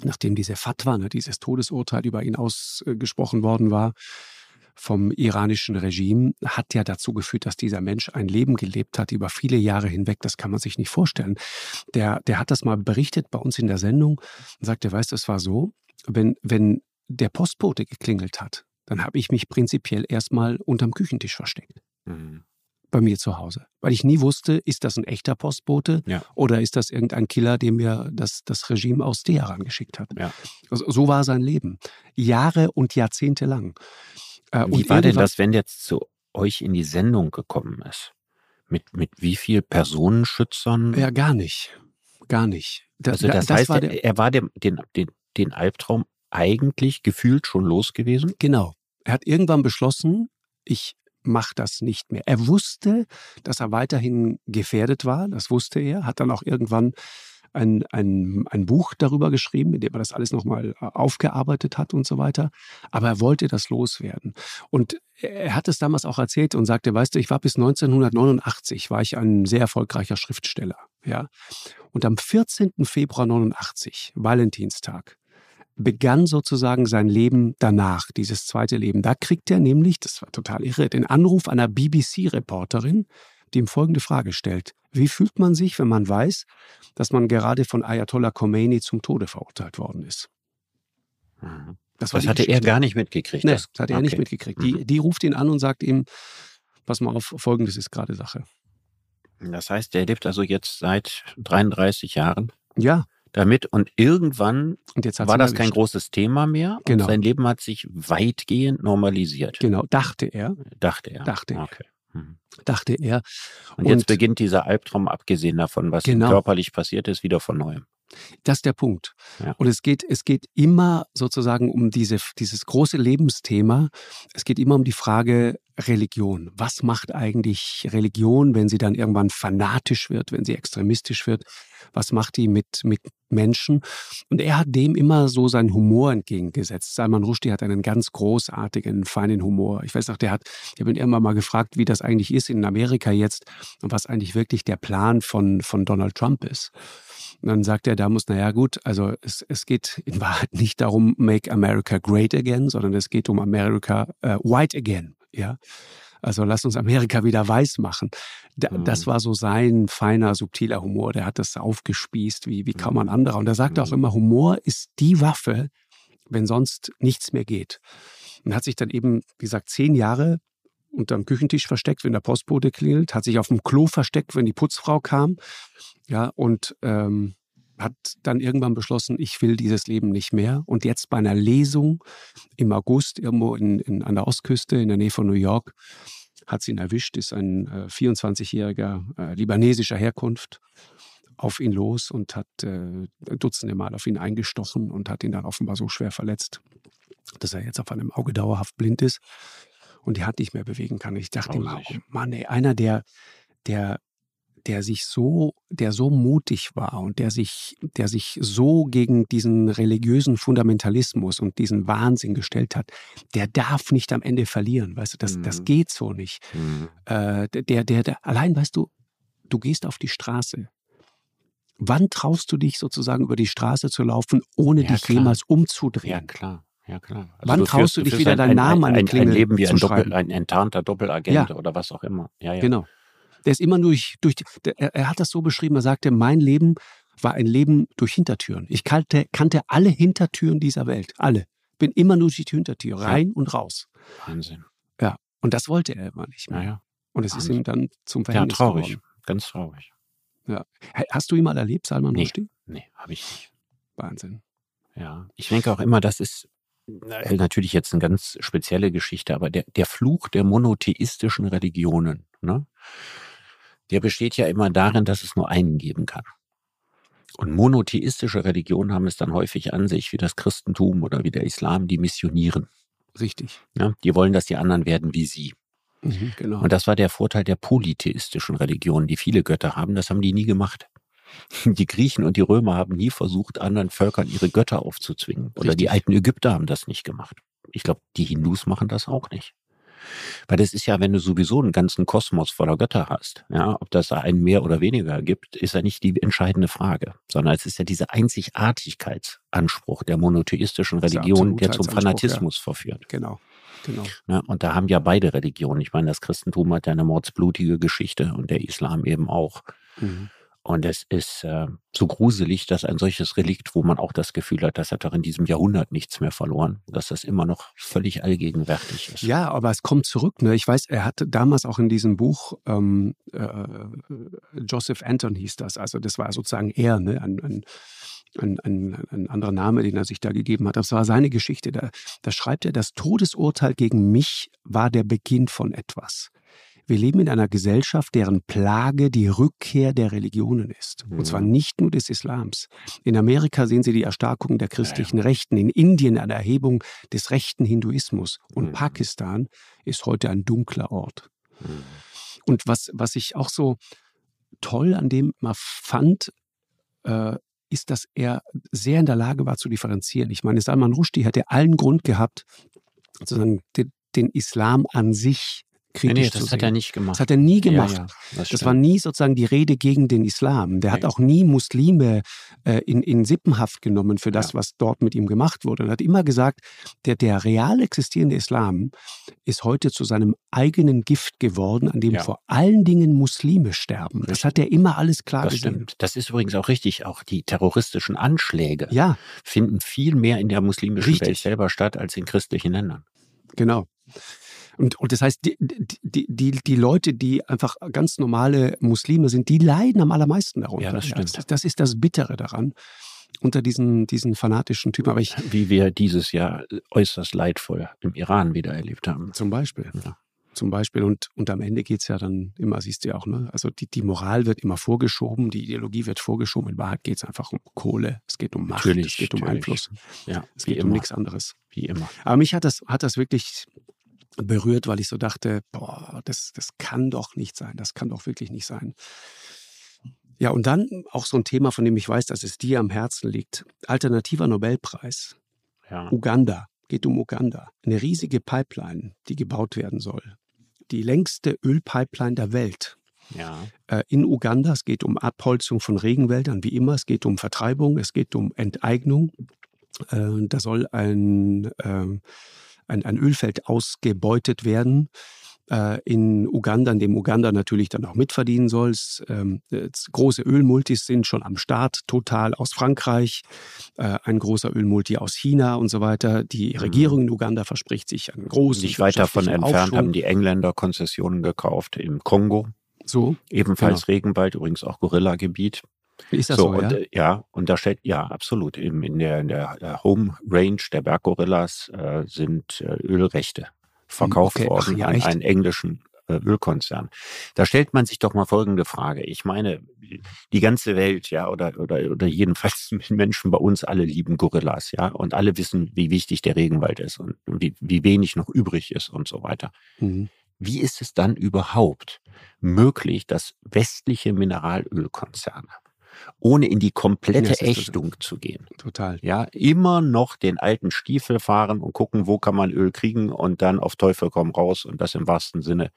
nachdem diese Fatwa, ne, dieses Todesurteil über ihn ausgesprochen worden war, vom iranischen Regime hat ja dazu geführt, dass dieser Mensch ein Leben gelebt hat über viele Jahre hinweg. Das kann man sich nicht vorstellen. Der, der hat das mal berichtet bei uns in der Sendung und sagte, weißt du, es war so, wenn, wenn der Postbote geklingelt hat, dann habe ich mich prinzipiell erstmal unterm Küchentisch versteckt. Mhm. Bei mir zu Hause. Weil ich nie wusste, ist das ein echter Postbote ja. oder ist das irgendein Killer, den mir das, das Regime aus Teheran geschickt hat. Ja. Also, so war sein Leben. Jahre und Jahrzehnte lang. Äh, wie war denn das, wenn jetzt zu euch in die Sendung gekommen ist? Mit, mit wie viel Personenschützern? Ja, gar nicht. Gar nicht. Das, also das, das heißt, war der, er war dem, den, den, den Albtraum eigentlich gefühlt schon los gewesen? Genau. Er hat irgendwann beschlossen, ich mache das nicht mehr. Er wusste, dass er weiterhin gefährdet war, das wusste er, hat dann auch irgendwann ein, ein, ein Buch darüber geschrieben, in dem er das alles nochmal äh, aufgearbeitet hat und so weiter. Aber er wollte das loswerden. Und er hat es damals auch erzählt und sagte, weißt du, ich war bis 1989, war ich ein sehr erfolgreicher Schriftsteller. Ja. Und am 14. Februar 89, Valentinstag, begann sozusagen sein Leben danach, dieses zweite Leben. Da kriegt er nämlich, das war total irre, den Anruf einer BBC-Reporterin, die ihm folgende Frage stellt. Wie fühlt man sich, wenn man weiß, dass man gerade von Ayatollah Khomeini zum Tode verurteilt worden ist? Mhm. Das, das hatte er gar nicht mitgekriegt. Nee, das, das okay. er nicht mitgekriegt. Die, mhm. die ruft ihn an und sagt ihm, pass mal auf, folgendes ist gerade Sache. Das heißt, er lebt also jetzt seit 33 Jahren. Ja. Damit und irgendwann und war das kein großes Thema mehr. Genau. Sein Leben hat sich weitgehend normalisiert. Genau, dachte er. Dachte er. Dachte er. Okay. Mhm. Dachte er. Und, und jetzt beginnt dieser Albtraum, abgesehen davon, was genau. körperlich passiert ist, wieder von neuem. Das ist der Punkt. Ja. Und es geht, es geht immer sozusagen um diese, dieses große Lebensthema. Es geht immer um die Frage Religion. Was macht eigentlich Religion, wenn sie dann irgendwann fanatisch wird, wenn sie extremistisch wird? Was macht die mit, mit Menschen? Und er hat dem immer so seinen Humor entgegengesetzt. Salman Rushdie hat einen ganz großartigen, feinen Humor. Ich weiß noch, der hat, ich habe ihn irgendwann mal gefragt, wie das eigentlich ist in Amerika jetzt und was eigentlich wirklich der Plan von, von Donald Trump ist. Und dann sagt er, da muss, naja gut, also es, es geht in Wahrheit nicht darum, make America great again, sondern es geht um America uh, white again. Ja. Also lass uns Amerika wieder weiß machen. Da, mhm. Das war so sein feiner, subtiler Humor. Der hat das aufgespießt wie, wie kaum ein anderer. Und er sagt auch mhm. immer, Humor ist die Waffe, wenn sonst nichts mehr geht. Und hat sich dann eben, wie gesagt, zehn Jahre unterm Küchentisch versteckt, wenn der Postbote klingelt, hat sich auf dem Klo versteckt, wenn die Putzfrau kam. Ja, und ähm, hat dann irgendwann beschlossen, ich will dieses Leben nicht mehr. Und jetzt bei einer Lesung im August irgendwo in, in, an der Ostküste in der Nähe von New York hat sie ihn erwischt, ist ein äh, 24-jähriger äh, libanesischer Herkunft auf ihn los und hat äh, dutzende Mal auf ihn eingestochen und hat ihn dann offenbar so schwer verletzt, dass er jetzt auf einem Auge dauerhaft blind ist und die Hand nicht mehr bewegen kann. Ich dachte immer, oh Mann, ey, einer, der, der, der sich so, der so mutig war und der sich, der sich so gegen diesen religiösen Fundamentalismus und diesen Wahnsinn gestellt hat, der darf nicht am Ende verlieren. Weißt du, das, mhm. das geht so nicht. Mhm. Äh, der, der, der, allein, weißt du, du gehst auf die Straße. Wann traust du dich sozusagen über die Straße zu laufen, ohne ja, dich klar. jemals umzudrehen? Ja, klar. Ja, klar. Also Wann traust du dich wieder deinen Namen an die Klingel ein, Leben wie ein, Doppel, ein enttarnter Doppelagent ja. oder was auch immer. Ja, ja. Genau. Der ist immer durch, durch der, er hat das so beschrieben, er sagte, mein Leben war ein Leben durch Hintertüren. Ich kannte, kannte alle Hintertüren dieser Welt. Alle. Bin immer nur durch die Hintertür, rein ja. und raus. Wahnsinn. Ja. Und das wollte er immer nicht mehr. Ja, ja. Und es ist ihm dann zum Verhängnis Ja, traurig. Geworden. Ganz traurig. Ja. Hast du ihn mal erlebt, Salman nee. Rushdie? Nee, habe ich nicht. Wahnsinn. Ja. Ich denke auch immer, das ist äh, natürlich jetzt eine ganz spezielle Geschichte, aber der, der Fluch der monotheistischen Religionen, ne? der besteht ja immer darin, dass es nur einen geben kann. Und monotheistische Religionen haben es dann häufig an sich, wie das Christentum oder wie der Islam, die missionieren. Richtig. Ja, die wollen, dass die anderen werden wie sie. Mhm, genau. Und das war der Vorteil der polytheistischen Religionen, die viele Götter haben. Das haben die nie gemacht. Die Griechen und die Römer haben nie versucht, anderen Völkern ihre Götter aufzuzwingen. Oder Richtig. die alten Ägypter haben das nicht gemacht. Ich glaube, die Hindus machen das auch nicht. Weil das ist ja, wenn du sowieso einen ganzen Kosmos voller Götter hast, ja, ob das da einen mehr oder weniger gibt, ist ja nicht die entscheidende Frage, sondern es ist ja dieser Einzigartigkeitsanspruch der monotheistischen Religion, der zum Fanatismus verführt. genau. Genau. Ne? Und da haben ja beide Religionen. Ich meine, das Christentum hat ja eine mordsblutige Geschichte und der Islam eben auch. Mhm. Und es ist äh, so gruselig, dass ein solches Relikt, wo man auch das Gefühl hat, das hat doch in diesem Jahrhundert nichts mehr verloren, dass das immer noch völlig allgegenwärtig ist. Ja, aber es kommt zurück. Ne? Ich weiß, er hatte damals auch in diesem Buch, ähm, äh, Joseph Anton hieß das, also das war sozusagen er, ne? ein, ein, ein, ein, ein anderer Name, den er sich da gegeben hat. Das war seine Geschichte. Da, da schreibt er, das Todesurteil gegen mich war der Beginn von etwas. Wir leben in einer Gesellschaft, deren Plage die Rückkehr der Religionen ist. Und zwar Mhm. nicht nur des Islams. In Amerika sehen Sie die Erstarkung der christlichen Rechten, in Indien eine Erhebung des rechten Hinduismus. Und Mhm. Pakistan ist heute ein dunkler Ort. Mhm. Und was, was ich auch so toll an dem mal fand, äh, ist, dass er sehr in der Lage war zu differenzieren. Ich meine, Salman Rushdie hätte allen Grund gehabt, sozusagen den, den Islam an sich kritisch nee, zu das sehen. hat er nicht gemacht. Das hat er nie gemacht. Ja, ja, das Das war nie sozusagen die Rede gegen den Islam. Der hat Nee. auch nie Muslime äh, in, in Sippenhaft genommen für das, Ja. was dort mit ihm gemacht wurde. Und hat immer gesagt, der, der real existierende Islam ist heute zu seinem eigenen Gift geworden, an dem vor allen Dingen Muslime sterben. Das hat er immer alles klar das gesehen. stimmt. Das ist übrigens auch richtig. Auch die terroristischen Anschläge finden viel mehr in der muslimischen Richtig. Welt selber statt als in christlichen Ländern. genau. Und, und das heißt, die, die, die, die Leute, die einfach ganz normale Muslime sind, die leiden am allermeisten darunter. Ja, das stimmt. das, das ist das Bittere daran, unter diesen, diesen fanatischen Typen. Aber ich, Wie wir dieses Jahr äußerst leidvoll im Iran wieder erlebt haben. Zum Beispiel. Ja. Zum Beispiel. Und, und am Ende geht's ja dann immer, siehst du ja auch, ne? Also die, die Moral wird immer vorgeschoben, die Ideologie wird vorgeschoben. In Wahrheit geht's einfach um Kohle, es geht um Macht, Natürlich, es geht um natürlich. Einfluss, Ja, es geht um immer. nichts anderes. Wie immer. Aber mich hat das, hat das wirklich berührt, weil ich so dachte, boah, das, das kann doch nicht sein, das kann doch wirklich nicht sein. Ja, und dann auch so ein Thema, von dem ich weiß, dass es dir am Herzen liegt. Alternativer Nobelpreis. Ja. Uganda, geht um Uganda. Eine riesige Pipeline, die gebaut werden soll. Die längste Ölpipeline der Welt. ja. Äh, in Uganda, es geht um Abholzung von Regenwäldern, wie immer, es geht um Vertreibung, es geht um Enteignung. Äh, da soll ein, ähm, ein, ein Ölfeld ausgebeutet werden äh, in Uganda, in dem Uganda natürlich dann auch mitverdienen soll. Es, ähm, große Ölmultis sind schon am Start, total aus Frankreich, äh, ein großer Ölmulti aus China und so weiter. Die Mhm. Regierung in Uganda verspricht sich einen großen Nicht weit davon entfernt Aufschwung. haben die Engländer Konzessionen gekauft im Kongo. So, Ebenfalls Regenwald, übrigens auch Gorillagebiet. Ist das so, und, ja? äh, ja, und da steht, ja, absolut. Im, in der, in der äh, Home Range der Berggorillas äh, sind äh, Ölrechte verkauft okay. Ach, worden ja, an echt? einen englischen äh, Ölkonzern. Da stellt man sich doch mal folgende Frage. Ich meine, die ganze Welt, ja, oder, oder, oder jedenfalls Menschen bei uns alle lieben Gorillas, ja, und alle wissen, wie wichtig der Regenwald ist und wie, wie wenig noch übrig ist und so weiter. Mhm. Wie ist es dann überhaupt möglich, dass westliche Mineralölkonzerne, ohne in die komplette Ja, ist total- Ächtung zu gehen, Total. ja, immer noch den alten Stiefel fahren und gucken, wo kann man Öl kriegen und dann auf Teufel komm raus und das im wahrsten Sinne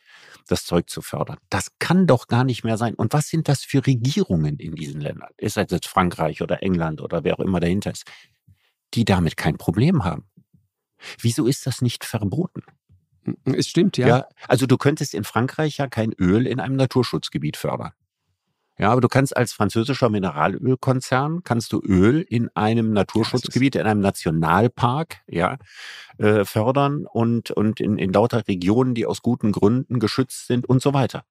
das Zeug zu fördern. Das kann doch gar nicht mehr sein. Und was sind das für Regierungen in diesen Ländern? Ist das jetzt Frankreich oder England oder wer auch immer dahinter ist, die damit kein Problem haben? Wieso ist das nicht verboten? Es stimmt, ja. Ja. also du könntest in Frankreich ja kein Öl in einem Naturschutzgebiet fördern. Ja, aber du kannst als französischer Mineralölkonzern kannst du Öl in einem Naturschutzgebiet, in einem Nationalpark, ja, äh, fördern und und in, in lauter Regionen, die aus guten Gründen geschützt sind und so weiter.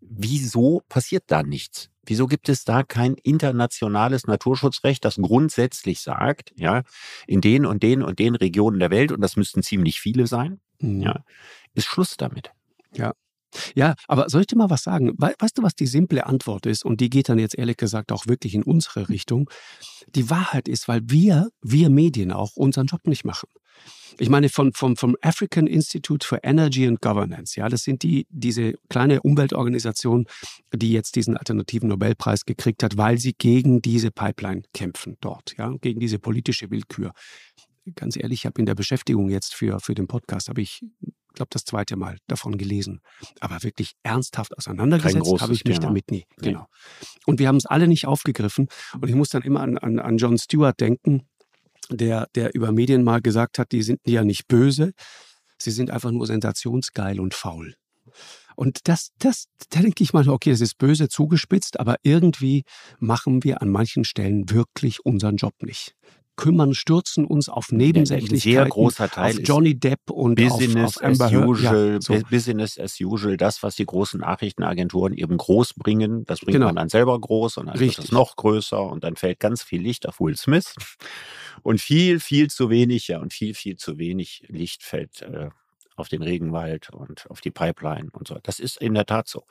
Wieso passiert da nichts? Wieso gibt es da kein internationales Naturschutzrecht, das grundsätzlich sagt, ja, in den und den und den Regionen der Welt, und das müssten ziemlich viele sein, Mhm. ja, ist Schluss damit. Ja, aber soll ich dir mal was sagen? weißt du, was die simple Antwort ist? Und die geht dann jetzt ehrlich gesagt auch wirklich in unsere Richtung. Die Wahrheit ist, weil wir, wir Medien auch, unseren Job nicht machen. Ich meine, von, vom, vom African Institute for Energy and Governance, ja, das sind die, diese kleine Umweltorganisation, die jetzt diesen alternativen Nobelpreis gekriegt hat, weil sie gegen diese Pipeline kämpfen dort, ja, gegen diese politische Willkür. Ganz ehrlich, ich habe in der Beschäftigung jetzt für, für den Podcast, habe ich glaube, das zweite Mal davon gelesen. Aber wirklich ernsthaft auseinandergesetzt habe ich mich Thema. damit nie. Nee. Genau. Und wir haben es alle nicht aufgegriffen. Und ich muss dann immer an, an, an John Stewart denken, der, der über Medien mal gesagt hat, die sind ja nicht böse, sie sind einfach nur sensationsgeil und faul. Und das, das, da denke ich mal, okay, das ist böse zugespitzt, aber irgendwie machen wir an manchen Stellen wirklich unseren Job nicht kümmern, stürzen uns auf Nebensächlichkeiten. Sehr großer Teil auf Johnny Depp und Business auf, auf Amber as usual, ja, so. Business as usual, das, was die großen Nachrichtenagenturen eben groß bringen, das bringt genau. man dann selber groß und dann Richtig. wird es noch größer und dann fällt ganz viel Licht auf Will Smith und viel, viel zu wenig, ja, und viel, viel zu wenig Licht fällt äh, auf den Regenwald und auf die Pipeline und so. Das ist in der Tat so.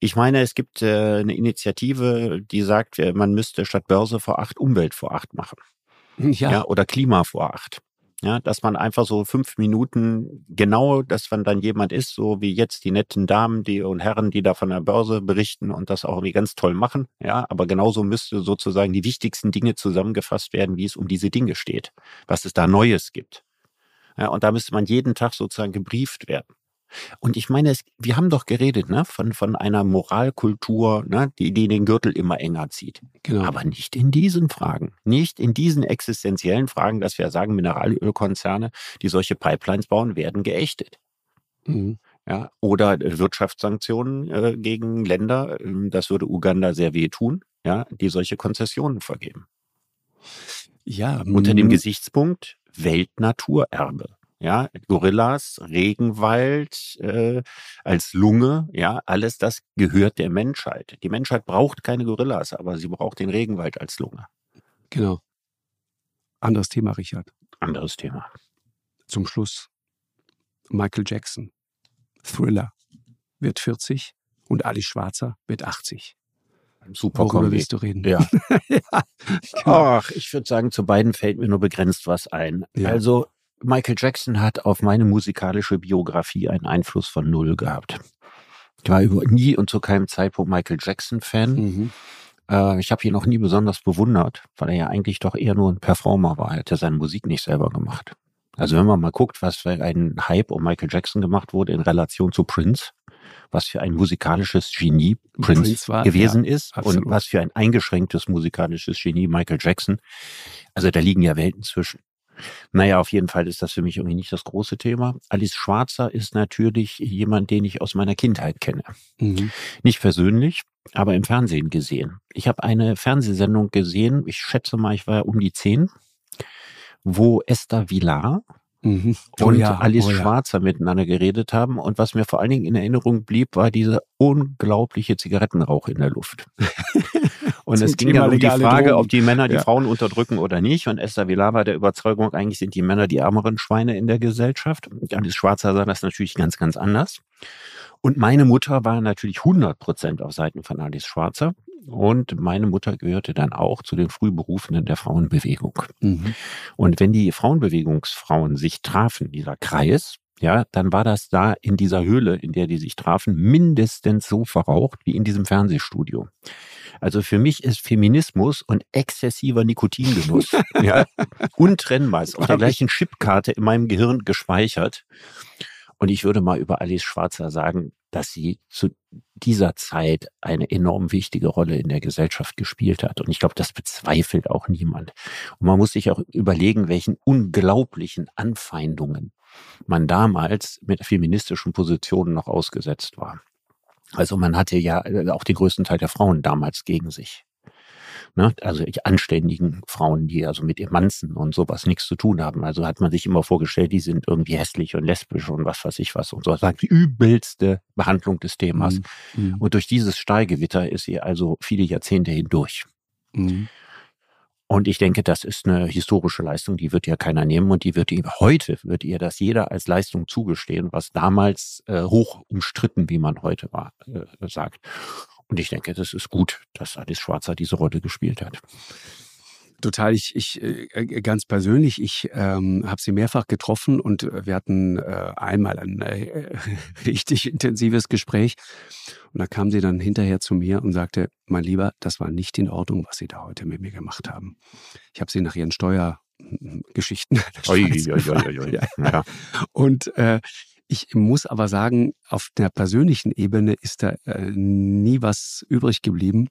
Ich meine, es gibt äh, eine Initiative, die sagt, äh, man müsste statt Börse vor acht Umwelt vor acht machen. Ja. ja. Oder Klima vor acht. Ja, dass man einfach so fünf Minuten genau, dass man dann jemand ist, so wie jetzt die netten Damen, die und Herren, die da von der Börse berichten und das auch irgendwie ganz toll machen. Ja, aber genauso müsste sozusagen die wichtigsten Dinge zusammengefasst werden, wie es um diese Dinge steht, was es da Neues gibt. Ja, und da müsste man jeden Tag sozusagen gebrieft werden. Und ich meine, es, wir haben doch geredet ne, von, von einer Moralkultur, ne, die, die den Gürtel immer enger zieht. Genau. Aber nicht in diesen Fragen. Nicht in diesen existenziellen Fragen, dass wir sagen, Mineralölkonzerne, die solche Pipelines bauen, werden geächtet. Mhm. Ja, oder Wirtschaftssanktionen äh, gegen Länder, äh, das würde Uganda sehr wehtun, ja, die solche Konzessionen vergeben. Ja, unter dem Gesichtspunkt Weltnaturerbe ja, Gorillas, Regenwald äh, als Lunge, ja, alles das gehört der Menschheit. Die Menschheit braucht keine Gorillas, aber sie braucht den Regenwald als Lunge. Genau. Anderes Thema, Richard. Anderes Thema. Zum Schluss. Michael Jackson, Thriller, wird 40 und Ali Schwarzer wird 80. Super Worüber Kombi. willst du reden? Ja. ja genau. Ach, ich würde sagen, zu beiden fällt mir nur begrenzt was ein. Ja. Also Michael Jackson hat auf meine musikalische Biografie einen Einfluss von null gehabt. Ich war nie und zu keinem Zeitpunkt Michael Jackson-Fan. Mhm. Äh, ich habe ihn auch nie besonders bewundert, weil er ja eigentlich doch eher nur ein Performer war. Er hat ja seine Musik nicht selber gemacht. Also wenn man mal guckt, was für ein Hype um Michael Jackson gemacht wurde in Relation zu Prince, was für ein musikalisches Genie Prince, Prince war, gewesen ja, ist absolut. und was für ein eingeschränktes musikalisches Genie Michael Jackson. Also da liegen ja Welten zwischen. Naja, auf jeden Fall ist das für mich irgendwie nicht das große Thema. Alice Schwarzer ist natürlich jemand, den ich aus meiner Kindheit kenne. Mhm. Nicht persönlich, aber im Fernsehen gesehen. Ich habe eine Fernsehsendung gesehen, ich schätze mal, ich war um die zehn, wo Esther Villar, Mhm. Oh und ja, Alice oh ja. Schwarzer miteinander geredet haben. Und was mir vor allen Dingen in Erinnerung blieb, war dieser unglaubliche Zigarettenrauch in der Luft. und es ging ja um die Frage, Drogen. ob die Männer die ja. Frauen unterdrücken oder nicht. Und Esther Villar war der Überzeugung, eigentlich sind die Männer die ärmeren Schweine in der Gesellschaft. Alice Schwarzer sah das natürlich ganz, ganz anders. Und meine Mutter war natürlich 100 Prozent auf Seiten von Alice Schwarzer. Und meine Mutter gehörte dann auch zu den Frühberufenen der Frauenbewegung. Mhm. Und wenn die Frauenbewegungsfrauen sich trafen, dieser Kreis, ja, dann war das da in dieser Höhle, in der die sich trafen, mindestens so verraucht wie in diesem Fernsehstudio. Also für mich ist Feminismus und exzessiver Nikotingenuss ja, untrennbar, ist auf der gleichen Chipkarte in meinem Gehirn gespeichert. Und ich würde mal über Alice Schwarzer sagen, dass sie zu dieser Zeit eine enorm wichtige Rolle in der Gesellschaft gespielt hat. Und ich glaube, das bezweifelt auch niemand. Und man muss sich auch überlegen, welchen unglaublichen Anfeindungen man damals mit feministischen Positionen noch ausgesetzt war. Also man hatte ja äh, auch den größten Teil der Frauen damals gegen sich. Ne? Also anständigen Frauen, die also mit Emanzen und sowas nichts zu tun haben. Also hat man sich immer vorgestellt, die sind irgendwie hässlich und lesbisch und was weiß ich was und so. Das sagt die übelste Behandlung des Themas. Mhm. Und durch dieses Steigewitter ist sie also viele Jahrzehnte hindurch. Mhm. Und ich denke, das ist eine historische Leistung, die wird ja keiner nehmen und die wird ihr heute, wird ihr das jeder als Leistung zugestehen, was damals äh, hoch umstritten, wie man heute war, äh, sagt. Und ich denke, das ist gut, dass Alice Schwarzer diese Rolle gespielt hat. Total, ich, ich äh, ganz persönlich, ich ähm, habe sie mehrfach getroffen und äh, wir hatten äh, einmal ein äh, richtig intensives Gespräch. Und da kam sie dann hinterher zu mir und sagte, mein Lieber, das war nicht in Ordnung, was Sie da heute mit mir gemacht haben. Ich habe sie nach ihren Steuergeschichten. Oi, oi, oi, oi, ja. ja. Und äh, ich muss aber sagen, auf der persönlichen Ebene ist da äh, nie was übrig geblieben.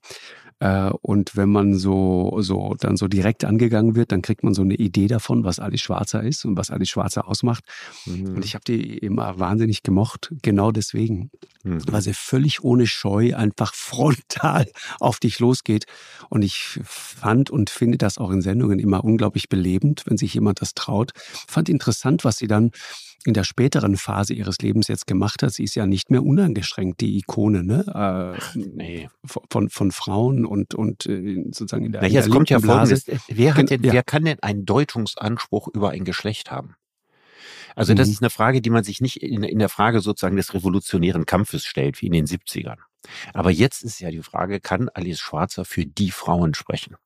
Äh, und wenn man so, so dann so direkt angegangen wird, dann kriegt man so eine Idee davon, was Alice Schwarzer ist und was Alice Schwarzer ausmacht. Mhm. Und ich habe die immer wahnsinnig gemocht, genau deswegen, mhm. weil sie völlig ohne Scheu einfach frontal auf dich losgeht. Und ich fand und finde das auch in Sendungen immer unglaublich belebend, wenn sich jemand das traut. Fand interessant, was sie dann in der späteren Phase ihres Lebens jetzt gemacht hat. Sie ist ja nicht mehr uneingeschränkt die Ikone ne? Äh, nee. von, von Frauen und, und äh, sozusagen in der, naja, in der kommt ja folgendes, wer, hat denn, ja. wer kann denn einen Deutungsanspruch über ein Geschlecht haben? Also das mhm. ist eine Frage, die man sich nicht in, in der Frage sozusagen des revolutionären Kampfes stellt, wie in den 70ern. Aber jetzt ist ja die Frage, kann Alice Schwarzer für die Frauen sprechen?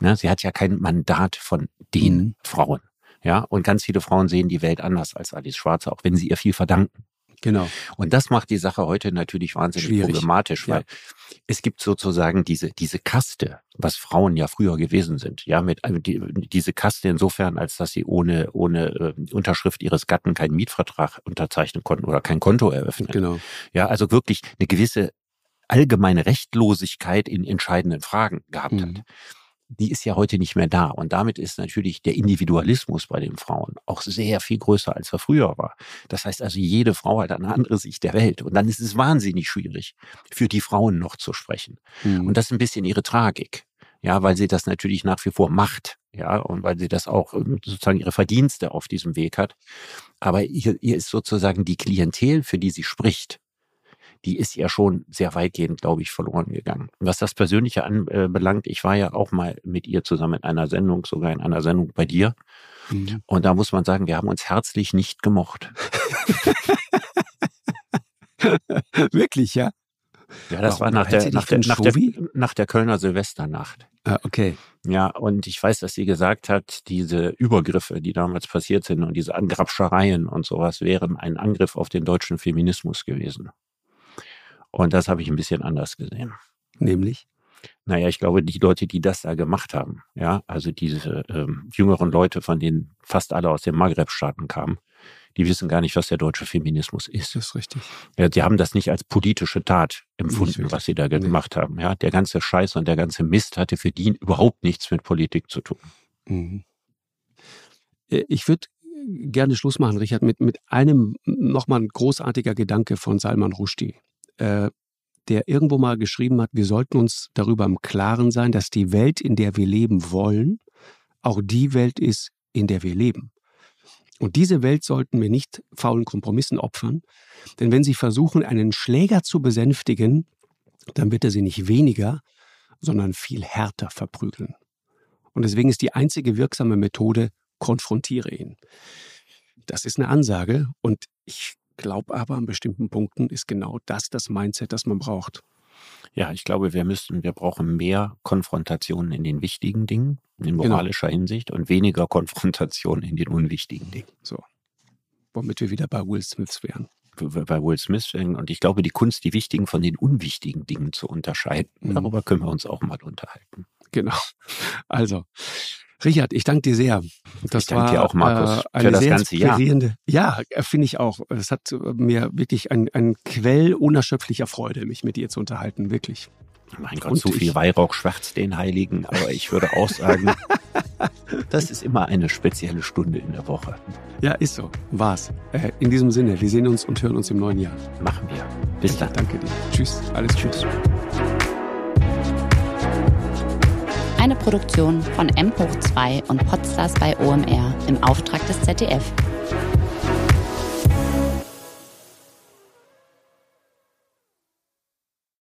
Ja, sie hat ja kein Mandat von den mhm. Frauen. Ja, und ganz viele Frauen sehen die Welt anders als Alice Schwarzer, auch wenn sie ihr viel verdanken. Genau. Und das macht die Sache heute natürlich wahnsinnig Schwierig. problematisch, weil ja. es gibt sozusagen diese, diese Kaste, was Frauen ja früher gewesen sind, ja, mit also die, diese Kaste insofern, als dass sie ohne, ohne äh, Unterschrift ihres Gatten keinen Mietvertrag unterzeichnen konnten oder kein Konto eröffnen. Genau. Ja, also wirklich eine gewisse allgemeine Rechtlosigkeit in entscheidenden Fragen gehabt mhm. hat die ist ja heute nicht mehr da. Und damit ist natürlich der Individualismus bei den Frauen auch sehr viel größer, als er früher war. Das heißt also, jede Frau hat eine andere Sicht der Welt. Und dann ist es wahnsinnig schwierig, für die Frauen noch zu sprechen. Mhm. Und das ist ein bisschen ihre Tragik. Ja, weil sie das natürlich nach wie vor macht. Ja, und weil sie das auch ähm, sozusagen ihre Verdienste auf diesem Weg hat. Aber ihr, ihr ist sozusagen die Klientel, für die sie spricht, die ist ja schon sehr weitgehend, glaube ich, verloren gegangen. Was das Persönliche anbelangt, ich war ja auch mal mit ihr zusammen in einer Sendung, sogar in einer Sendung bei dir. Mhm. Und da muss man sagen, wir haben uns herzlich nicht gemocht. Wirklich, ja? Ja, das Warum war nach der, nach, der, nach, der, nach der Kölner Silvesternacht. Ah, okay. Ja, und ich weiß, dass sie gesagt hat, diese Übergriffe, die damals passiert sind und diese Angrapschereien und sowas wären ein Angriff auf den deutschen Feminismus gewesen. Und das habe ich ein bisschen anders gesehen. Nämlich? Naja, ich glaube, die Leute, die das da gemacht haben, ja, also diese ähm, jüngeren Leute, von denen fast alle aus den Maghreb-Staaten kamen, die wissen gar nicht, was der deutsche Feminismus ist. Das ist richtig. Ja, die haben das nicht als politische Tat empfunden, was sie da nee. gemacht haben. Ja, der ganze Scheiß und der ganze Mist hatte für die überhaupt nichts mit Politik zu tun. Mhm. Äh, ich würde gerne Schluss machen, Richard, mit, mit einem nochmal ein großartiger Gedanke von Salman Rushdie äh, der irgendwo mal geschrieben hat, wir sollten uns darüber im Klaren sein, dass die Welt, in der wir leben wollen, auch die Welt ist, in der wir leben. Und diese Welt sollten wir nicht faulen Kompromissen opfern, denn wenn Sie versuchen, einen Schläger zu besänftigen, dann wird er Sie nicht weniger, sondern viel härter verprügeln. Und deswegen ist die einzige wirksame Methode, konfrontiere ihn. Das ist eine Ansage und ich glaube aber, an bestimmten Punkten ist genau das das Mindset, das man braucht. Ja, ich glaube, wir müssen, wir brauchen mehr Konfrontationen in den wichtigen Dingen, in genau. moralischer genau. Hinsicht und weniger Konfrontationen in den unwichtigen Dingen. So. Womit wir wieder bei Will Smith wären. Bei Will Smith wären. Und ich glaube, die Kunst, die wichtigen von den unwichtigen Dingen zu unterscheiden, mhm. darüber können wir uns auch mal unterhalten. Genau. Also, Richard, ich danke dir sehr. Das ich danke dir auch, Markus, äh, für das ganze Jahr. Ja, äh, finde ich auch. Es hat äh, mir wirklich ein, ein Quell unerschöpflicher Freude, mich mit dir zu unterhalten, wirklich. Mein Gott, Und so viel Weihrauch schwärzt den Heiligen, aber ich würde auch sagen, das ist immer eine spezielle Stunde in der Woche. Ja, ist so. War's. Äh, in diesem Sinne, wir sehen uns und hören uns im neuen Jahr. Machen wir. Bis dann. Danke dir. Tschüss. Alles Tschüss. Eine Produktion von M hoch 2 und Podstars bei OMR im Auftrag des ZDF.